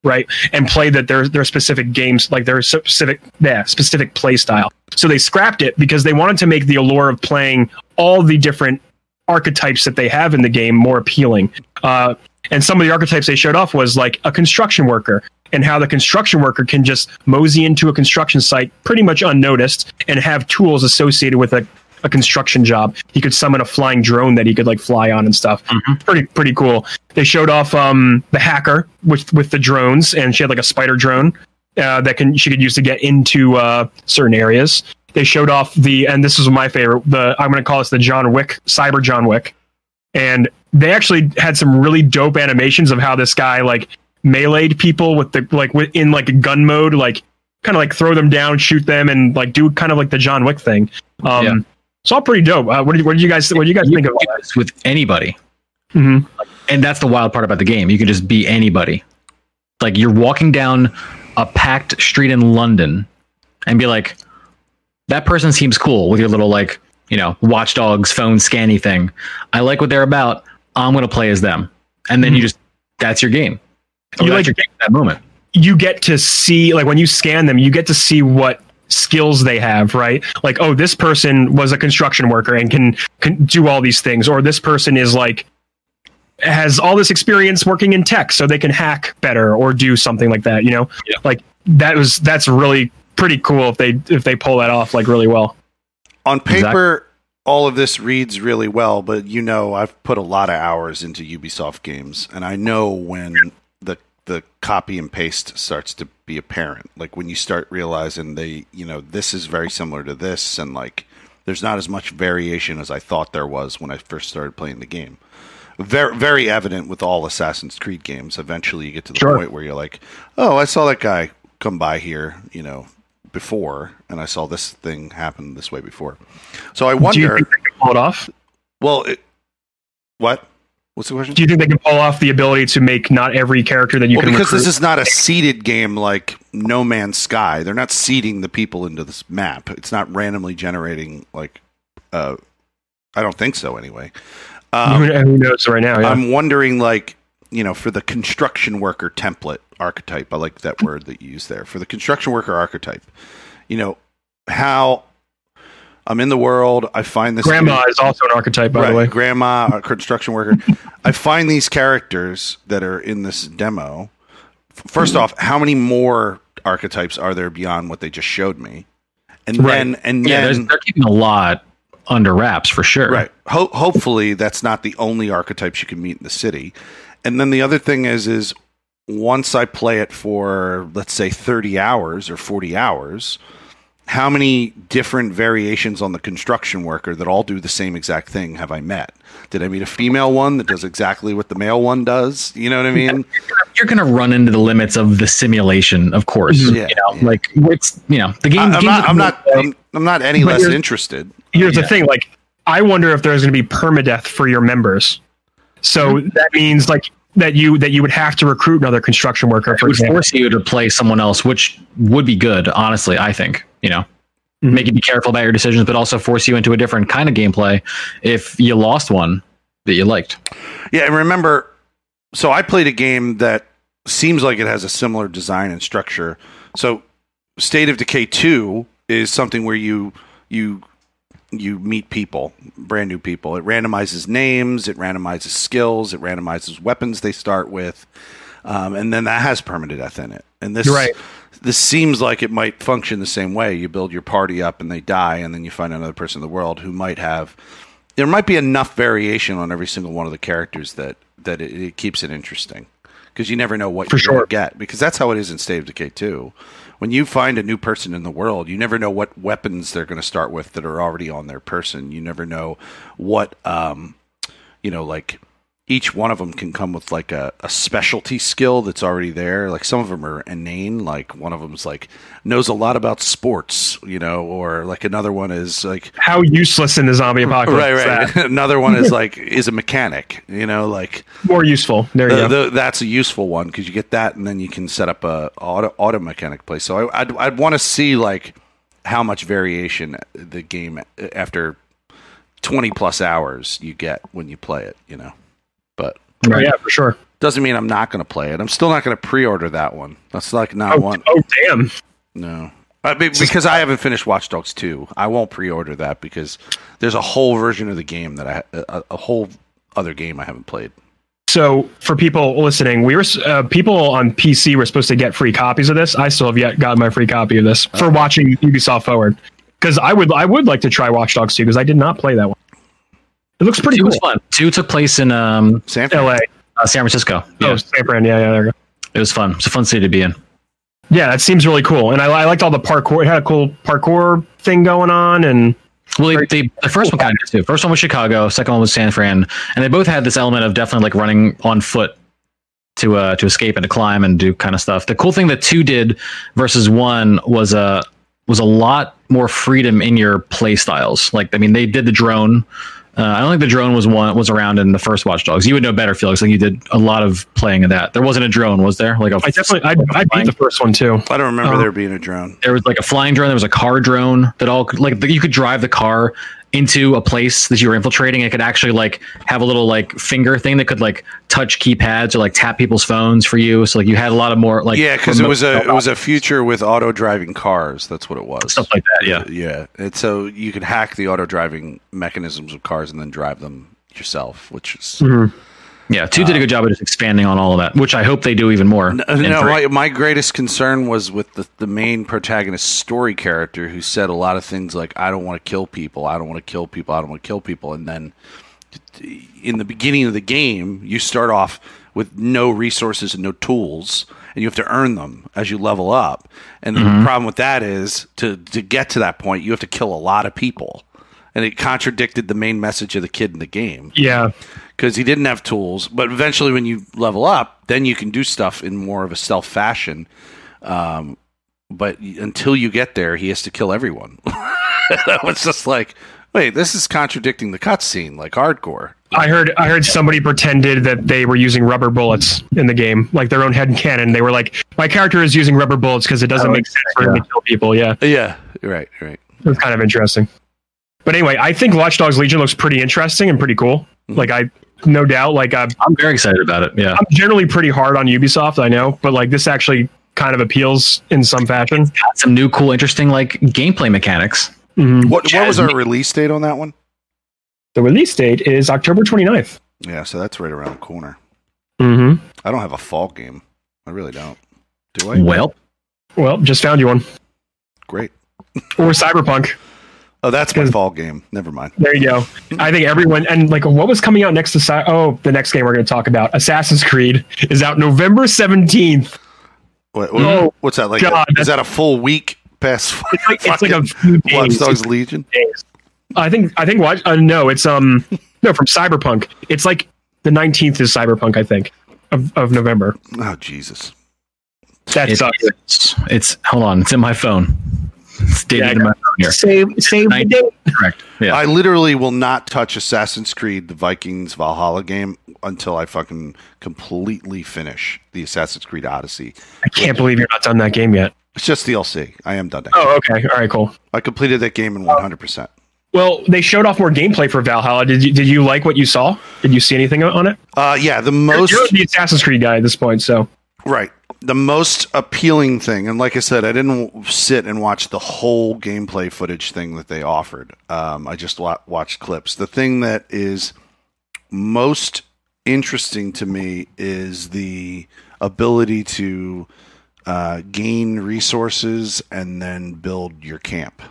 right and play that their their specific games like their specific yeah specific play style. So they scrapped it because they wanted to make the allure of playing all the different archetypes that they have in the game more appealing. Uh, and some of the archetypes they showed off was like a construction worker and how the construction worker can just mosey into a construction site pretty much unnoticed and have tools associated with a a construction job. He could summon a flying drone that he could like fly on and stuff. Mm-hmm. Pretty pretty cool. They showed off um, the hacker with with the drones, and she had like a spider drone uh, that can she could use to get into uh, certain areas. They showed off the and this is my favorite. The I'm going to call this the John Wick Cyber John Wick, and they actually had some really dope animations of how this guy like meleeed people with the like in like gun mode, like kind of like throw them down, shoot them, and like do kind of like the John Wick thing. Um, yeah. It's all pretty dope. Uh, what, did, what did you guys What do you guys you think of this with anybody? Mm-hmm. And that's the wild part about the game. You can just be anybody. Like you're walking down a packed street in London and be like, that person seems cool with your little like you know watchdogs phone scanny thing. I like what they're about. I'm gonna play as them, and then mm-hmm. you just that's your game. you like your game that moment. You get to see like when you scan them, you get to see what skills they have, right? Like, oh, this person was a construction worker and can, can do all these things, or this person is like has all this experience working in tech, so they can hack better or do something like that. You know, yeah. like that was that's really pretty cool if they if they pull that off like really well. On paper, exactly. all of this reads really well, but you know, I've put a lot of hours into Ubisoft games, and I know when the copy and paste starts to be apparent. Like when you start realizing they, you know, this is very similar to this, and like there's not as much variation as I thought there was when I first started playing the game. Very, very evident with all Assassin's Creed games. Eventually, you get to the sure. point where you're like, "Oh, I saw that guy come by here," you know, before, and I saw this thing happen this way before. So I wonder. Do you think they pull it off? Well, it, what? What's the question? Do you think they can pull off the ability to make not every character that you well, can? Because recruit? this is not a seeded game like No Man's Sky. They're not seeding the people into this map. It's not randomly generating like. Uh, I don't think so. Anyway, um, who knows right now? Yeah. I'm wondering, like, you know, for the construction worker template archetype. I like that word that you use there for the construction worker archetype. You know, how I'm in the world. I find this. Grandma is also an archetype, by right, the way. Grandma, a construction worker. *laughs* I find these characters that are in this demo. First off, how many more archetypes are there beyond what they just showed me? And right. then, and yeah, then, they're keeping a lot under wraps for sure. Right. Ho- hopefully, that's not the only archetypes you can meet in the city. And then the other thing is, is once I play it for let's say 30 hours or 40 hours, how many different variations on the construction worker that all do the same exact thing have I met? Did I meet a female one that does exactly what the male one does? You know what I mean? You're going to run into the limits of the simulation, of course. Yeah, you know, yeah. like it's you know the game. I, am not. I'm not, I'm, I'm not. any less interested. Here's yeah. the thing: like, I wonder if there's going to be permadeath for your members. So mm-hmm. that means like that you that you would have to recruit another construction worker. For it would example. force you to play someone else, which would be good, honestly. I think you know mm-hmm. make you be careful about your decisions, but also force you into a different kind of gameplay if you lost one that you liked. Yeah, and remember, so I played a game that seems like it has a similar design and structure. So, State of Decay two is something where you you you meet people, brand new people. It randomizes names, it randomizes skills, it randomizes weapons they start with, um, and then that has permanent death in it. And this right. This seems like it might function the same way. You build your party up and they die, and then you find another person in the world who might have. There might be enough variation on every single one of the characters that that it, it keeps it interesting because you never know what For you're sure. going to get because that's how it is in State of Decay two. When you find a new person in the world, you never know what weapons they're going to start with that are already on their person. You never know what um, you know, like each one of them can come with like a, a specialty skill that's already there. Like some of them are inane. Like one of them's like knows a lot about sports, you know, or like another one is like How useless in the zombie *laughs* apocalypse. right, right. *laughs* another one is *laughs* like is a mechanic, you know, like More useful. There you uh, go. the, that's a useful one because you get that, and then you can set up a auto, auto mechanic place. So I, I'd I'd want to see like how much variation the game after twenty plus hours you get when you play it. You know, but Oh, yeah, for sure. doesn't mean I'm not going to play it. I'm still not going to pre-order that one. That's like not Oh, one. oh damn. No. I mean, because I haven't finished Watch Dogs 2. I won't pre-order that because there's a whole version of the game that I a, a whole other game I haven't played. So for people listening, we were uh, people on PC were supposed to get free copies of this. I still have yet gotten my free copy of this for watching Ubisoft Forward. Because I would I would like to try Watch Dogs 2 because I did not play that one. It looks pretty Two cool. was fun. Two took place in um, San LA. uh, San Francisco. Yeah, Oh, San Fran. Yeah, yeah, there you go. it was fun. It's a fun city to be in. Yeah, that seems really cool. And I, I liked all the parkour. It had a cool parkour thing going on. And Well, they, they, the first one kind of too. First one was Chicago. Second one was San Fran, and they both had this element of definitely like running on foot to uh to escape and to climb and do kind of stuff. The cool thing that two did versus one was a was a lot more freedom in your play styles. Like I mean, they did the drone. Uh, I don't think the drone was one was around in the first Watch Dogs. You would know better, Felix. Like you did a lot of playing of that. There wasn't a drone, was there? Like a I definitely I, I beat the first one too. I don't remember Oh. there being a drone. there was like a flying drone there was a car drone that all like you could drive the car into a place that you were infiltrating it could actually like have a little like finger thing that could like touch keypads or like tap people's phones for you so like you had a lot of more like yeah, because it was a it was a future with auto driving cars. That's what it was. stuff like that yeah yeah, and so you could hack the auto driving mechanisms of cars and then drive them yourself, which is Mhm. Yeah two did a uh, good job of just expanding on all of that which i hope they do even more No, no my, my greatest concern was with the, the main protagonist story character who said a lot of things like, I don't want to kill people, I don't want to kill people, I don't want to kill people. And then in the beginning of the game, you start off with no resources and no tools, and you have to earn them as you level up. And the mm-hmm. problem with that is to, to get to that point, you have to kill a lot of people. And it contradicted the main message of the kid in the game Yeah. Because he didn't have tools. But eventually, when you level up, then you can do stuff in more of a stealth fashion. Um, but until you get there, he has to kill everyone. *laughs* that was just like, wait, this is contradicting the cutscene, like hardcore. I heard I heard somebody pretended that they were using rubber bullets in the game, like their own head canon. They were like, "My character is using rubber bullets because it doesn't Oh, make sense for him to kill people." Yeah, Yeah, right, right. it was kind of interesting. But anyway, I think Watch Dogs Legion looks pretty interesting and pretty cool. Like I, no doubt, like I'm, i'm very excited about it yeah I'm generally pretty hard on Ubisoft, I know, but like this actually kind of appeals in some fashion. got some new cool interesting like gameplay mechanics Mhm. What, what was Jazz- our release date on that one? The release date is October 29th. Yeah, so that's right around the corner. Mm-hmm. I don't have a fall game. I really don't. Do I? well Well, just found you one. Great. Or Cyberpunk. Oh, that's my Because- fall game. Never mind. There you go. I think everyone and like what was coming out next to Cy- oh the next game we're going to talk about Assassin's Creed is out November seventeenth. What, what- Oh, what's that like? God, is that a full week past? It's like it's like a fucking few Watch days. Dogs Legion. days. I think I think what uh, no it's um no from Cyberpunk. It's like the nineteenth is Cyberpunk I think of, of November. Oh Jesus! That It- sucks. it's, it's hold on it's in my phone it's dated Yeah, in my phone here Save save the Night- date. correct yeah I literally will not touch Assassin's Creed: The Vikings Valhalla game until I fucking completely finish the Assassin's Creed Odyssey. I can't believe you're not done that game yet. It's just DLC. I am done. Now. Oh okay all right cool. I completed that game in 100. percent Well, they showed off more gameplay for Valhalla. Did you did you like what you saw? Did you see anything on it? Uh, yeah, the most You're the Assassin's Creed guy at this point, so right. The most appealing thing, and like I said, I didn't sit and watch the whole gameplay footage thing that they offered. Um, I just wa- watched clips. The thing that is most interesting to me is the ability to uh, gain resources and then build your camp,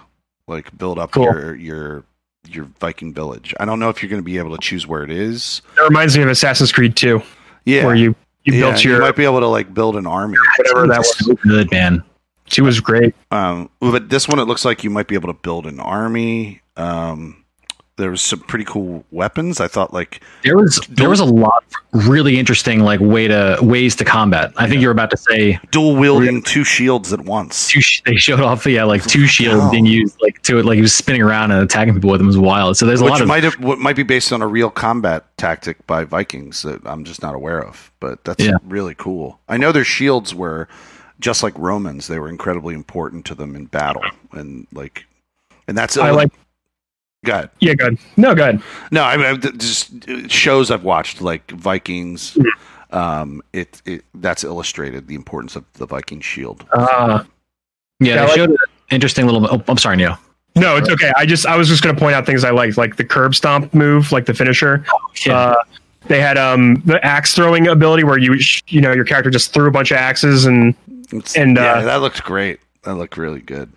like build up Cool. your your your Viking village. I don't know if you're going to be able to choose where it is. That reminds me of Assassin's Creed 2, Yeah, where you you yeah, built you your might be able to like build an army. whatever that was. So good, man. She was great. Um, but this one, it looks like you might be able to build an army. Um, there was some pretty cool weapons. I thought like There was there was a lot of really interesting like way to ways to combat. I think you're about to say dual wielding two shields at once. two. They showed off yeah like two shields Wow. being used like to it like he was spinning around and attacking people with them was wild. So there's a lot of might have what might be based on a real combat tactic by Vikings that I'm just not aware of. But that's Yeah. really cool. I know their shields were just like Romans; they were incredibly important to them in battle, and like, and that's I like. Go ahead. Yeah, good. No, good. No, I mean just uh, shows I've watched like Vikings. Um, it, it that's illustrated the importance of the Viking shield. Uh, yeah. yeah, I like- showed an interesting little. Oh, I'm sorry, Neil. no, it's okay. I just I was just gonna point out things I liked, like the curb stomp move, like the finisher. Yeah. Uh, they had um the axe throwing ability where you you know your character just threw a bunch of axes and It's- and, yeah, uh, that looked great. That looked really good.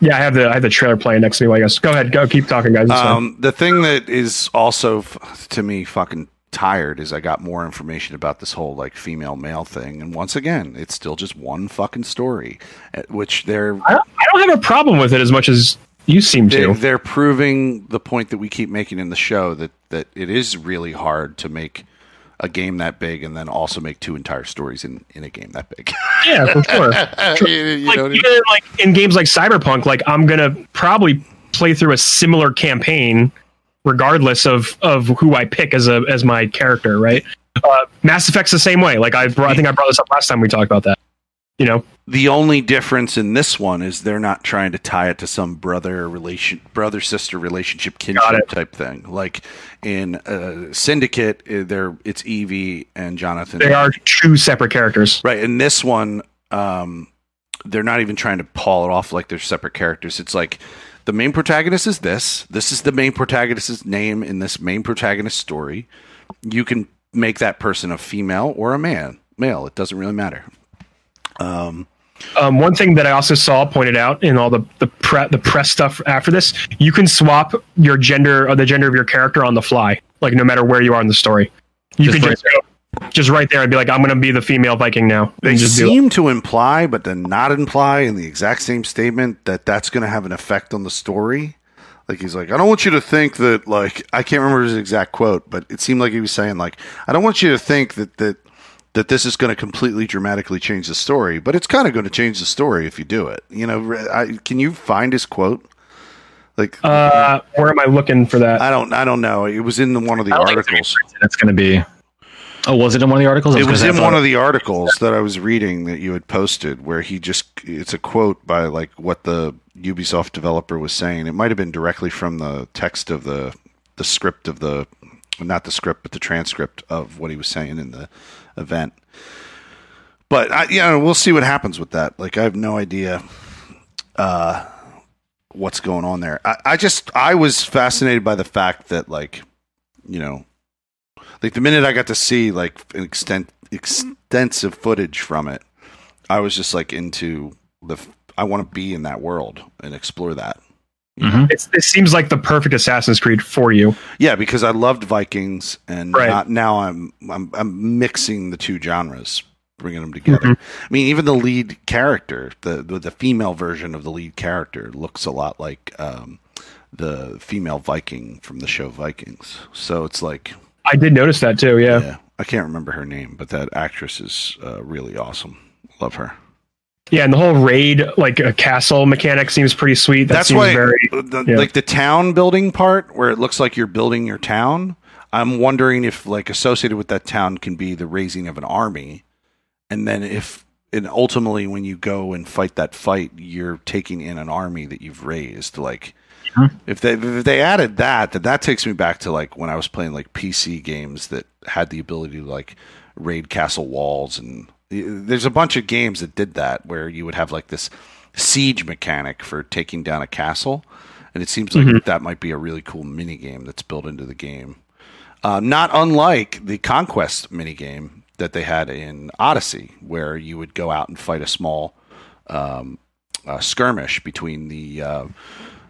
Yeah I have the I have the trailer playing next to me. I guess go ahead, go keep talking, guys. Um, the thing that is also f- to me fucking tired is I got more information about this whole like female male thing, and once again, it's still just one fucking story, uh, which they're I don't, I don't have a problem with it as much as you seem they, to. they're proving the point that we keep making in the show that that it is really hard to make a game that big and then also make two entire stories in in a game that big. *laughs* yeah, for sure. *laughs* you, you like know mean? even like in games like Cyberpunk, like I'm gonna probably play through a similar campaign, regardless of of who I pick as a as my character, right? Uh, Mass Effect's the same way. Like I, brought, I think I brought this up last time we talked about that. You know, The only difference in this one is they're not trying to tie it to some brother relation, brother sister relationship kinship type thing. Like in uh, Syndicate, uh, they're it's Evie and Jonathan. they are two separate characters. right. In this one, um, they're not even trying to pawl it off like they're separate characters. It's like the main protagonist is this. This is the main protagonist's name in this main protagonist story. You can make that person a female or a man, male. It doesn't really matter. Um, Um, one thing that I also saw pointed out in all the the, pre- the press stuff after this, you can swap your gender or the gender of your character on the fly, like no matter where you are in the story. You Just can right just go, just right there and be like, I'm going to be the female Viking now. They just seem to imply, but then not imply in the exact same statement that that's going to have an effect on the story. Like he's like, I don't want you to think that like I can't remember his exact quote, but it seemed like he was saying like, I don't want you to think that that that this is going to completely dramatically change the story, but it's kind of going to change the story if you do it. You know, I, can you find his quote? Like, Uh, where am I looking for that? I don't, I don't know. It was in the, one of the I don't think articles. That's going to be. Oh, was it in one of the articles? It was in one of the articles that I was reading that you had posted where he just it's a quote by like what the Ubisoft developer was saying. It might have been directly from the text of the the script of the not the script but the transcript of what he was saying in the event. But I you know, we'll see what happens with that. Like I have no idea uh what's going on there. I, I just I was fascinated by the fact that like you know like the minute I got to see like an extent extensive footage from it, I was just like into the. I want to be in that world and explore that. Mhm. It's, it seems like the perfect Assassin's Creed for you. Yeah, because I loved Vikings, and Right. not, now I'm, I'm I'm mixing the two genres, bringing them together. Mhm. I mean, even the lead character, the, the the female version of the lead character, looks a lot like um, the female Viking from the show Vikings. So it's like, I did notice that too. Yeah. yeah, I can't remember her name, but that actress is uh, really awesome. Love her. Yeah, and the whole raid, like a castle mechanic, seems pretty sweet. That That's why, very. the, yeah. like the town building part, where it looks like you're building your town. I'm wondering if, like, associated with that town can be the raising of an army, and then if, and ultimately, when you go and fight that fight, you're taking in an army that you've raised. Like, Mhm. if they if they added that, then that takes me back to like when I was playing like PC games that had the ability to like raid castle walls and there's a bunch of games that did that where you would have like this siege mechanic for taking down a castle, and it seems like that might be a really cool mini game that's built into the game. Uh, not unlike the conquest mini game that they had in Odyssey, where you would go out and fight a small um, uh, skirmish between the uh,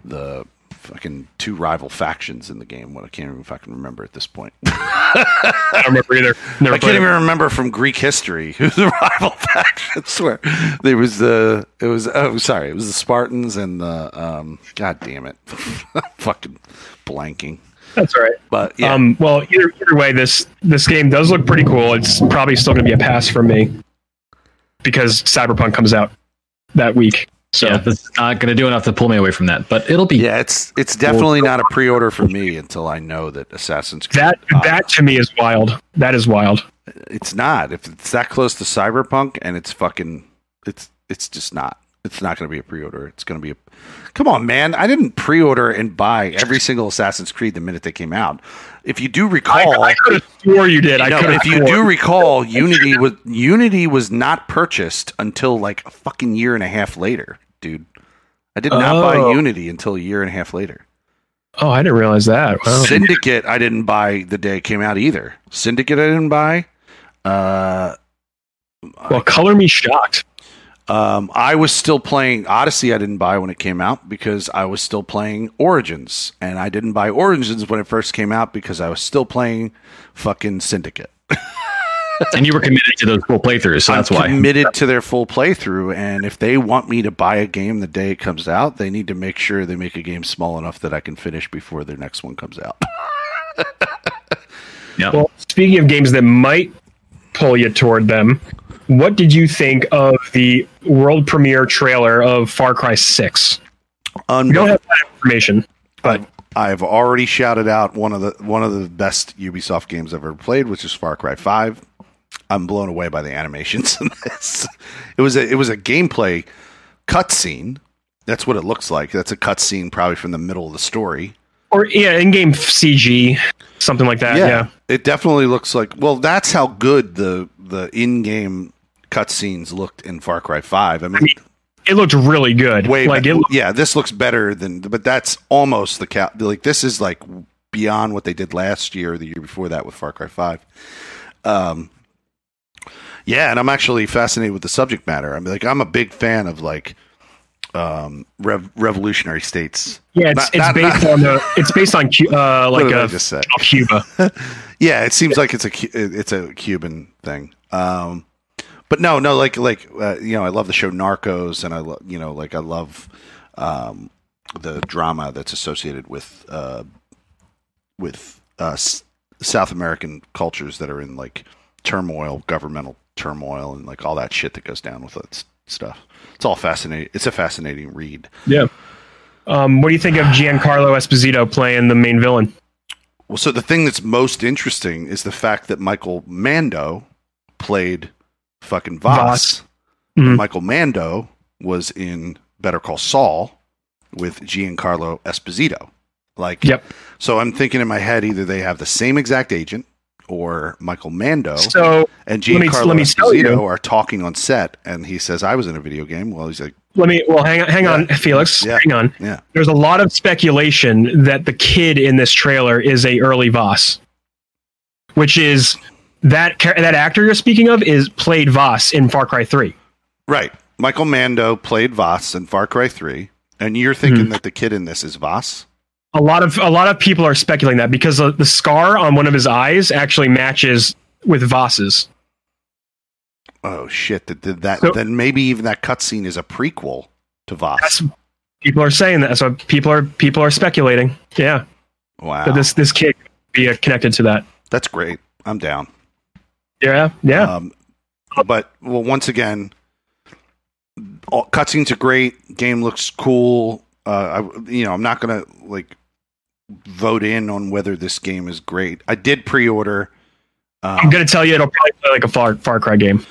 the fucking two rival factions in the game. What I can't even fucking remember at this point. *laughs* I don't remember either. Never I can't it. even remember from Greek history who the *laughs* rival factions *laughs* were. There was the it was oh sorry it was the Spartans and the um god damn it fucking blanking. That's all right. But yeah, Um, well, either, either way, this this game does look pretty cool. It's probably still going to be a pass for me because Cyberpunk comes out that week. So yeah, that's not going to do enough to pull me away from that, but it'll be. yeah, it's it's definitely not a pre-order for me until I know that Assassin's Creed. that uh, that to me is wild. That is wild. it's not. If it's that close to Cyberpunk and it's fucking, it's it's just not. It's not going to be a pre-order. It's going to be a. Come on, man! I didn't pre-order and buy every single Assassin's Creed the minute they came out. If you do recall, I could have swore you did. I no, could if you do recall, Unity was Unity was not purchased until like a fucking year and a half later, dude. I did not buy Oh. Unity until a year and a half later. Oh, I didn't realize that. Wow. Syndicate, I didn't buy the day it came out either. Syndicate, I didn't buy. Uh, Well, color me shocked. Um, I was still playing Odyssey. I didn't buy when it came out because I was still playing Origins, and I didn't buy Origins when it first came out because I was still playing fucking Syndicate. *laughs* and you were committed to those full playthroughs, so that's why I'm why. committed to their full playthrough, and if they want me to buy a game the day it comes out, they need to make sure they make a game small enough that I can finish before their next one comes out. *laughs* Yeah. Well, speaking of games that might pull you toward them, what did you think of the world premiere trailer of Far Cry Six? We don't have that information, but I've already shouted out one of the one of the best Ubisoft games I've ever played, which is Far Cry Five. I'm blown away by the animations in this. It was a it was a gameplay cutscene. That's what it looks like. That's a cutscene, probably from the middle of the story. or yeah, in-game CG, something like that. Yeah. it definitely looks like. Well, that's how good the the in-game cutscenes looked in Far Cry Five. I mean, it looked really good. way like it. yeah this looks better than but that's almost the cap like this is like beyond what they did last year or the year before that with far cry 5 um yeah and i'm actually fascinated with the subject matter i mean like i'm a big fan of like um rev- revolutionary states Yeah, it's, Not- it's not- based not- on the. It's based on uh, *laughs* like I a Cuba. *laughs* yeah it seems like it's a it's a cuban thing um but no no like like uh, you know i love the show narcos and i love you know like i love um the drama that's associated with uh with uh south american cultures that are in like turmoil governmental turmoil and like all that shit that goes down with that stuff it's all fascinating it's a fascinating read Yeah. Um, what do you think of Giancarlo Esposito playing the main villain? Well, so the thing that's most interesting is the fact that Michael Mando played fucking Vaas. Vaas. And Mhm. Michael Mando was in Better Call Saul with Giancarlo Esposito. Like, Yep. so I'm thinking in my head either they have the same exact agent or Michael Mando So and let me- Giancarlo let me Esposito are talking on set, and he says, "I was in a video game." Well, he's like, let me. Well, hang on, hang on, Felix. Yeah. Hang on. "Yeah, There's a lot of speculation that the kid in this trailer is a early Vaas, which is that that actor you're speaking of is played Vaas in Far Cry Three. right." Michael Mando played Vaas in Far Cry Three, and you're thinking hmm. that the kid in this is Vaas. A lot of a lot of people are speculating that because the, the scar on one of his eyes actually matches with Vaas's. Oh shit! That did that. So- then maybe even that cutscene is a prequel to Vaas. People are saying that. So people are people are speculating. Yeah, wow, that this this kid could be uh, connected to that. that's great. I'm down. Yeah, yeah. Um, but well, once again, all, cutscenes are great. Game looks cool. Uh, I, you know, I'm not gonna like vote in on whether this game is great. I did pre-order. I'm Um, gonna tell you, it'll probably play like a Far Far Cry game.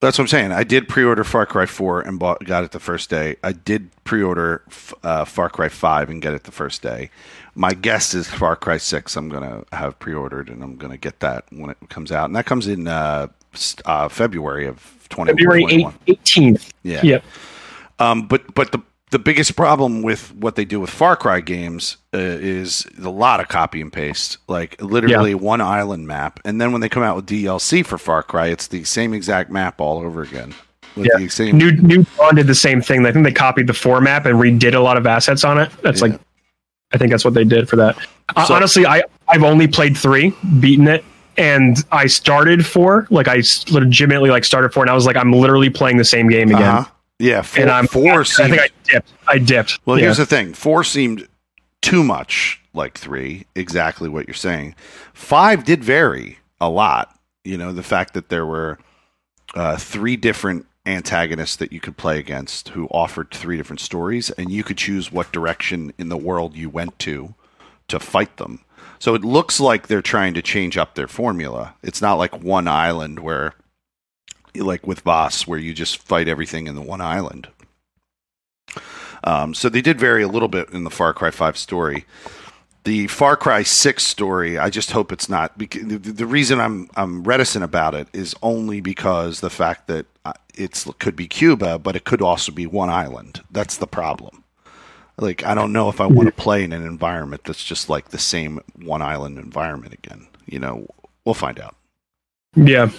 that's what I'm saying. I did pre-order Far Cry 4 and bought got it the first day. I did pre-order f- uh, Far Cry 5 and get it the first day. My guess is Far Cry 6. I'm gonna have pre-ordered and I'm gonna get that when it comes out, and that comes in uh, uh, February of 2021. February 2021. 18th. Yeah. Yep. Um, but but the the biggest problem with what they do with Far Cry games uh, is a lot of copy and paste, like literally one island map. And then when they come out with DLC for Far Cry, it's the same exact map all over again. With Yeah. the same, New New Dawn did the same thing. I think they copied the four map and redid a lot of assets on it. That's Yeah. like, I think that's what they did for that. Uh, So- honestly, I I've only played three, beaten it, and I started four. Like I legitimately like started four, and I was like, I'm literally playing the same game again. uh-huh. Yeah, four, And I'm four I seems think I dipped. I dipped. Well, Yeah. here's the thing: four seemed too much like three. Exactly what you're saying. Five did vary a lot. You know, the fact that there were uh, three different antagonists that you could play against who offered three different stories, and you could choose what direction in the world you went to to fight them. So it looks like they're trying to change up their formula. It's not like one island where, like with Vaas, where you just fight everything in the one island. Um, so they did vary a little bit in the Far Cry 5 story. The Far Cry 6 story, I just hope it's not. The, the reason I'm I'm reticent about it is only because the fact that it could be Cuba, but it could also be one island. That's the problem. Like I don't know if I want to play in an environment that's just like the same one island environment again. You know, we'll find out. Yeah.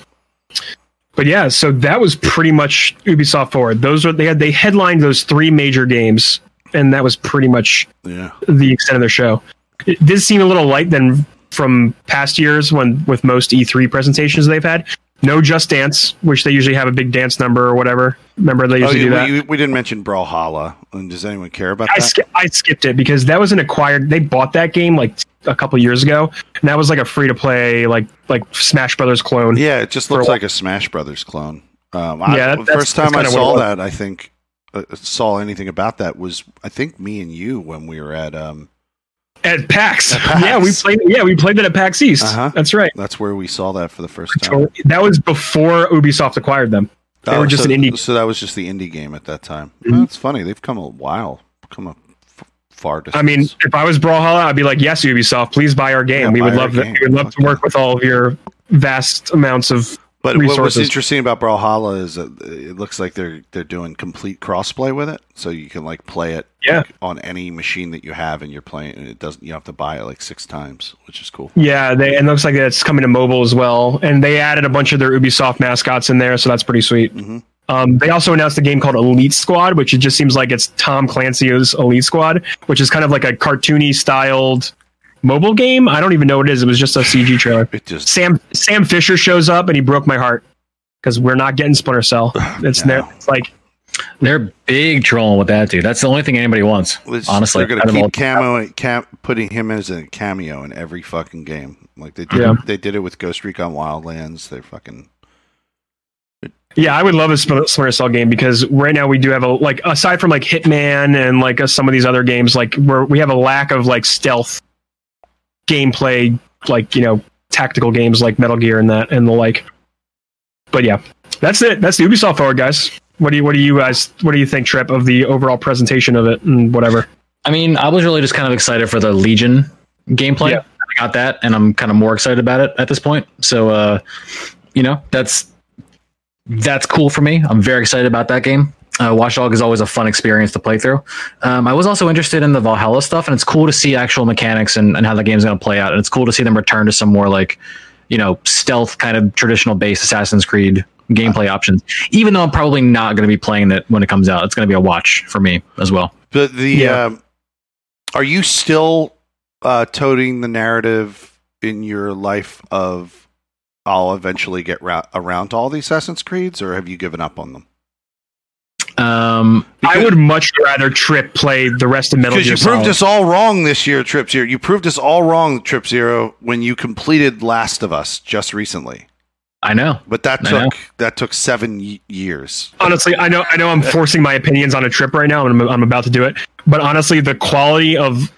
But yeah, so that was pretty much Ubisoft Forward. Those were they had they headlined those three major games, and that was pretty much Yeah. the extent of their show. It did seem a little light than from past years when with most E3 presentations they've had. No Just Dance, which they usually have a big dance number or whatever. Remember they Oh, usually do that. we, we didn't mention Brawlhalla. And does anyone care about I, that? sk- I skipped it because that was an acquired. They bought that game like a couple years ago, and that was like a free to play like like Smash Brothers clone. Yeah, it just looks a like a Smash Brothers clone. Um, I, Yeah, that- the that's- first time I saw that, I think uh, saw anything about that was I think me and you when we were at um, At PAX. At PAX. Yeah, we played. Yeah, we played that at PAX East. Uh-huh. That's right. that's where we saw that for the first time. That was before Ubisoft acquired them. They were just so, an indie- So that was just the indie game at that time. Mhm. Well, it's funny they've come a while, come a f- far distance. I mean, if I was Brawlhalla, I'd be like, "Yes, Ubisoft, please buy our game. Yeah, we buy would our love that. game. We would love to work with all of your vast amounts of." But what was interesting about Brawlhalla is that it looks like they're they're doing complete crossplay with it, so you can like play it Yeah. like, on any machine that you have, and you're playing. And it doesn't you have to buy it like six times, which is cool. Yeah, they and it looks like it's coming to mobile as well. And they added a bunch of their Ubisoft mascots in there, so that's pretty sweet. Mhm. Um, they also announced a game called Elite Squad, which it just seems like it's Tom Clancy's Elite Squad, which is kind of like a cartoony styled mobile game. I don't even know what it is. It was just a CG trailer. It just Sam Sam Fisher shows up and he broke my heart because we're not getting Splinter Cell. *sighs* It's No. there. It's like They're big trolling with that dude. That's the only thing anybody wants. It's- honestly, they're gonna keep camo, cam, putting him as a cameo in every fucking game. Like they did, Yeah. they did it with Ghost Recon Wildlands. They're fucking Yeah, I would love a Splinter Splinter Cell game because right now we do have a like aside from like Hitman and like uh, some of these other games, like we're we have a lack of like stealth gameplay, like you know tactical games like Metal Gear and that and the like. But yeah, that's it. That's the Ubisoft forward, guys. What do you what do you guys what do you think, Trip, of the overall presentation of it and whatever? I mean, I was really just kind of excited for the Legion gameplay. Yeah. I got that, and I'm kind of more excited about it at this point. So, uh, you know, that's that's cool for me. I'm very excited about that game. Uh, Watchdog is always a fun experience to play through. Um, I was also interested in the Valhalla stuff, and it's cool to see actual mechanics and, and how the game's going to play out. And it's cool to see them return to some more like, you know, stealth kind of traditional based Assassin's Creed gameplay options. Even though I'm probably not going to be playing it when it comes out, it's going to be a watch for me as well. But the Yeah. um, are you still uh, toting the narrative in your life of I'll eventually get ra- around to all the Assassin's Creeds, or have you given up on them? Um, I would much rather Trip play the rest of Metal Because Gear you proved Solid. us all wrong this year, Trip Zero. You proved us all wrong, Trip Zero, when you completed Last of Us just recently. I know. But that I know. took that took seven y- years. honestly i know i know i'm forcing my opinions on a trip right now and I'm, I'm about to do it but honestly the quality of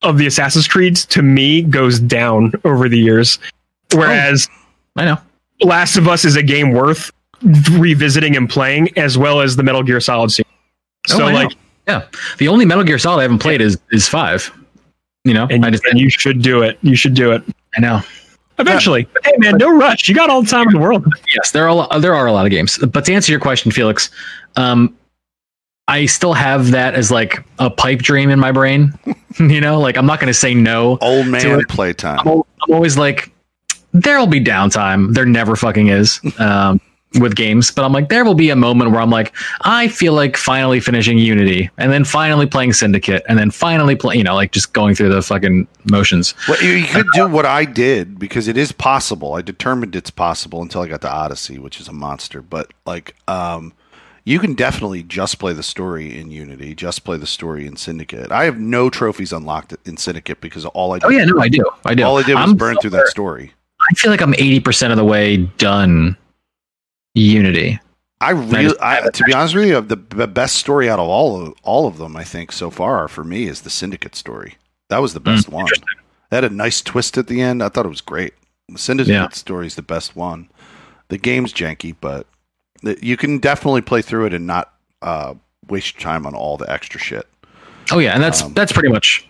of the assassin's creeds to me goes down over the years whereas I know. last of us is a game worth revisiting and playing as well as the metal gear solid series Oh, so I know. like Yeah. The only Metal Gear Solid I haven't played is is five. You know, and, I just and you should do it you should do it I know. Eventually. But hey, man, no rush. You got all the time in the world. yes, there are a lot, there are a lot of games. But to answer your question, Felix, um, I still have that as like a pipe dream in my brain. *laughs* you know, like I'm not going to say no. Old man it. playtime. I'm, I'm always like, there'll be downtime. There never fucking is *laughs* um, with games, but I'm like, there will be a moment where I'm like, I feel like finally finishing Unity, and then finally playing Syndicate, and then finally play, you know, like just going through the fucking motions. Well, you, could do what I did because it is possible. I determined it's possible until I got to Odyssey, which is a monster. But like, um, you can definitely just play the story in Unity, just play the story in Syndicate. I have no trophies unlocked in Syndicate because all I did, Oh yeah, no, I do, I do. all I did was I'm burn through that story. I feel like I'm 80% of the way done Unity. I really, I, to be honest with you, the, best story out of all of all of them, I think so far for me is the Syndicate story. That was the best one. That had a nice twist at the end. I thought it was great. The Syndicate Yeah. story is the best one. The game's janky, but the, you can definitely play through it and not uh, waste time on all the extra shit. Oh yeah, and that's Um, that's pretty much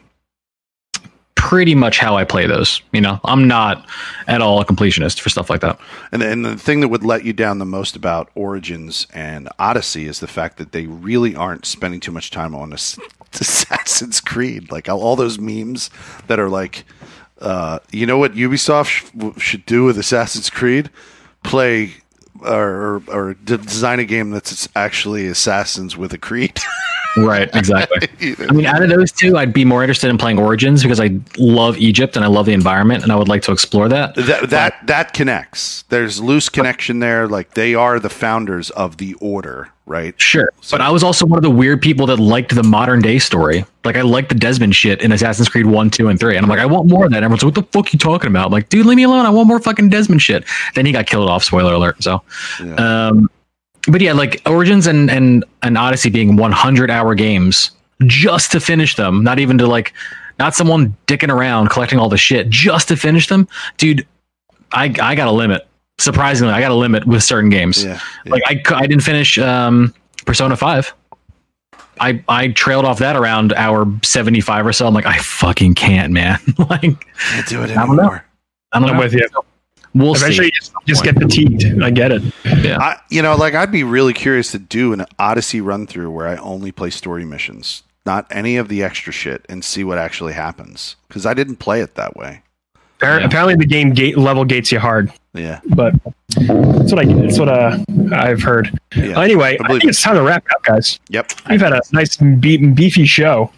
pretty much how I play those. You know, I'm not at all a completionist for stuff like that. And, and the thing that would let you down the most about Origins and Odyssey is the fact that they really aren't spending too much time on Ass- *laughs* Assassin's Creed. Like all, those memes that are like, uh, you know what Ubisoft sh- should do with Assassin's Creed? Play or, or design a game that's actually assassins with a creed. *laughs* Right, exactly. *laughs* I mean, out of those two, I'd be more interested in playing Origins because I love Egypt and I love the environment and I would like to explore that. that that that connects. There's loose connection there. Like they are the founders of the order, right? Sure. But I was also one of the weird people that liked the modern day story. Like I liked the Desmond shit in Assassin's Creed 1, 2, and 3. And I'm like, I want more of that. And everyone's like, what the fuck are you talking about? I'm like, dude, leave me alone. I want more fucking Desmond shit. Then he got killed off, spoiler alert. So Yeah. um but yeah, like Origins and and, and Odyssey being 100 hour games just to finish them, not even to like not someone dicking around collecting all the shit just to finish them. Dude, I I got a limit. Surprisingly, I got a limit with certain games. yeah, yeah. Like I, I didn't finish um, Persona Five. I I trailed off that around hour seventy five or so. I'm like, I fucking can't, man. *laughs* like can't do it I don't know. anymore. I don't I'm know. with you. We'll Eventually, see. you just, just get fatigued. I get it. Yeah. I, you know, like I'd be really curious to do an Odyssey run through where I only play story missions, not any of the extra shit, and see what actually happens. Because I didn't play it that way. Yeah. Apparently, the game gate level gates you hard, Yeah, but that's what I that's what uh, I've heard. yeah. Anyway, I I, think it's time to wrap it up, guys. Yep. We've had a nice be- beefy show.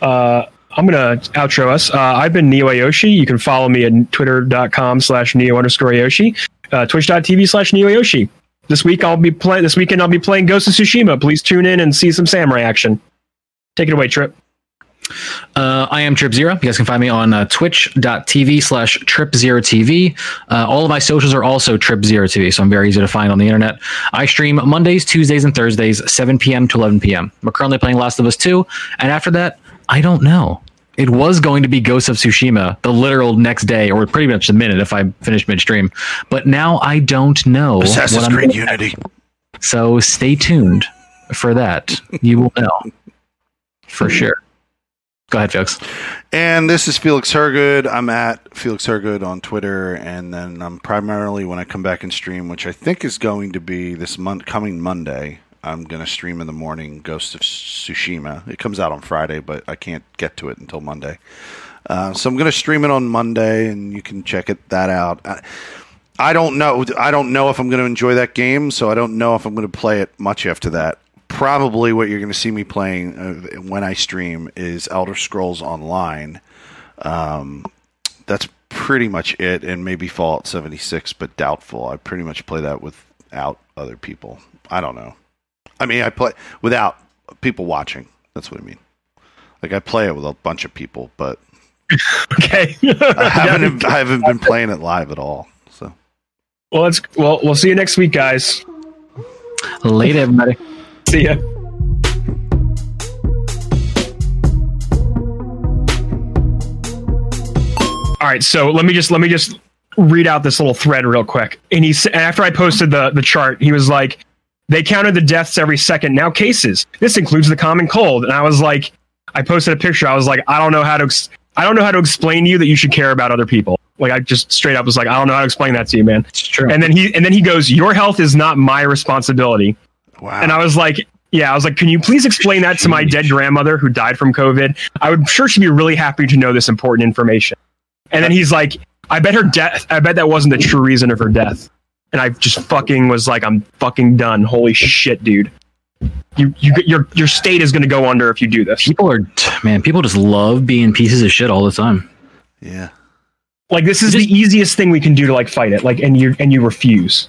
Uh, I'm gonna outro us. Uh, I've been Neo Ayoshi. You can follow me at twitter.com slash neo underscore Ayoshi, uh, twitch.tv slash neo Ayoshi. This week I'll be playing. This weekend I'll be playing Ghost of Tsushima. Please tune in and see some samurai action. Take it away, Trip. Uh, I am Trip Zero. You guys can find me on uh, twitch.tv slash Trip Zero TV. Uh, all of my socials are also Trip Zero TV, so I'm very easy to find on the internet. I stream Mondays, Tuesdays, and Thursdays, 7 p.m. to 11 p.m. We're currently playing Last of Us 2, and after that, I don't know. It was going to be Ghost of Tsushima the literal next day, or pretty much the minute if I finish midstream. But now I don't know. Assassin's Creed Unity. So stay tuned for that. You will know for hmm. sure. Go ahead, Felix. And this is Felix Hergood. I'm at Felix Hergood on Twitter, and then I'm primarily when I come back and stream, which I think is going to be this month, coming Monday. I'm going to stream in the morning Ghost of Tsushima. It comes out on Friday, but I can't get to it until Monday. Uh, so I'm going to stream it on Monday, and you can check it that out. I, I don't know. I don't know if I'm going to enjoy that game, so I don't know if I'm going to play it much after that. Probably what you're going to see me playing uh, when I stream is Elder Scrolls Online. Um, that's pretty much it, and maybe Fallout 76, but doubtful. I pretty much play that without other people. I don't know. I mean, I play without people watching. That's what I mean. Like I play it with a bunch of people, but *laughs* Okay. I *laughs* haven't I haven't been playing it live at all. So well, let's. Well, we'll see you next week, guys. Later, everybody. *laughs* See ya. All right, so let me just let me just read out this little thread real quick. And he s- after I posted the the chart, he was like, "They counted the deaths every second. Now cases. This includes the common cold." And I was like, I posted a picture. I was like, I don't know how to ex- I don't know how to explain to you that you should care about other people. Like I just straight up was like, I don't know how to explain that to you, man. It's true. And then he and then he goes, Your health is not my responsibility. Wow. And I was like, Yeah, I was like, Can you please explain that to my dead grandmother who died from COVID? I would sure she'd be really happy to know this important information. And then he's like, I bet her death I bet that wasn't the true reason of her death. And I just fucking was like, I'm fucking done. Holy shit, dude. You, you, your, your state is going to go under if you do this. people are man, people just love being pieces of shit all the time. yeah. Like this is the easiest thing we can do to like fight it. Like, and you, and you refuse.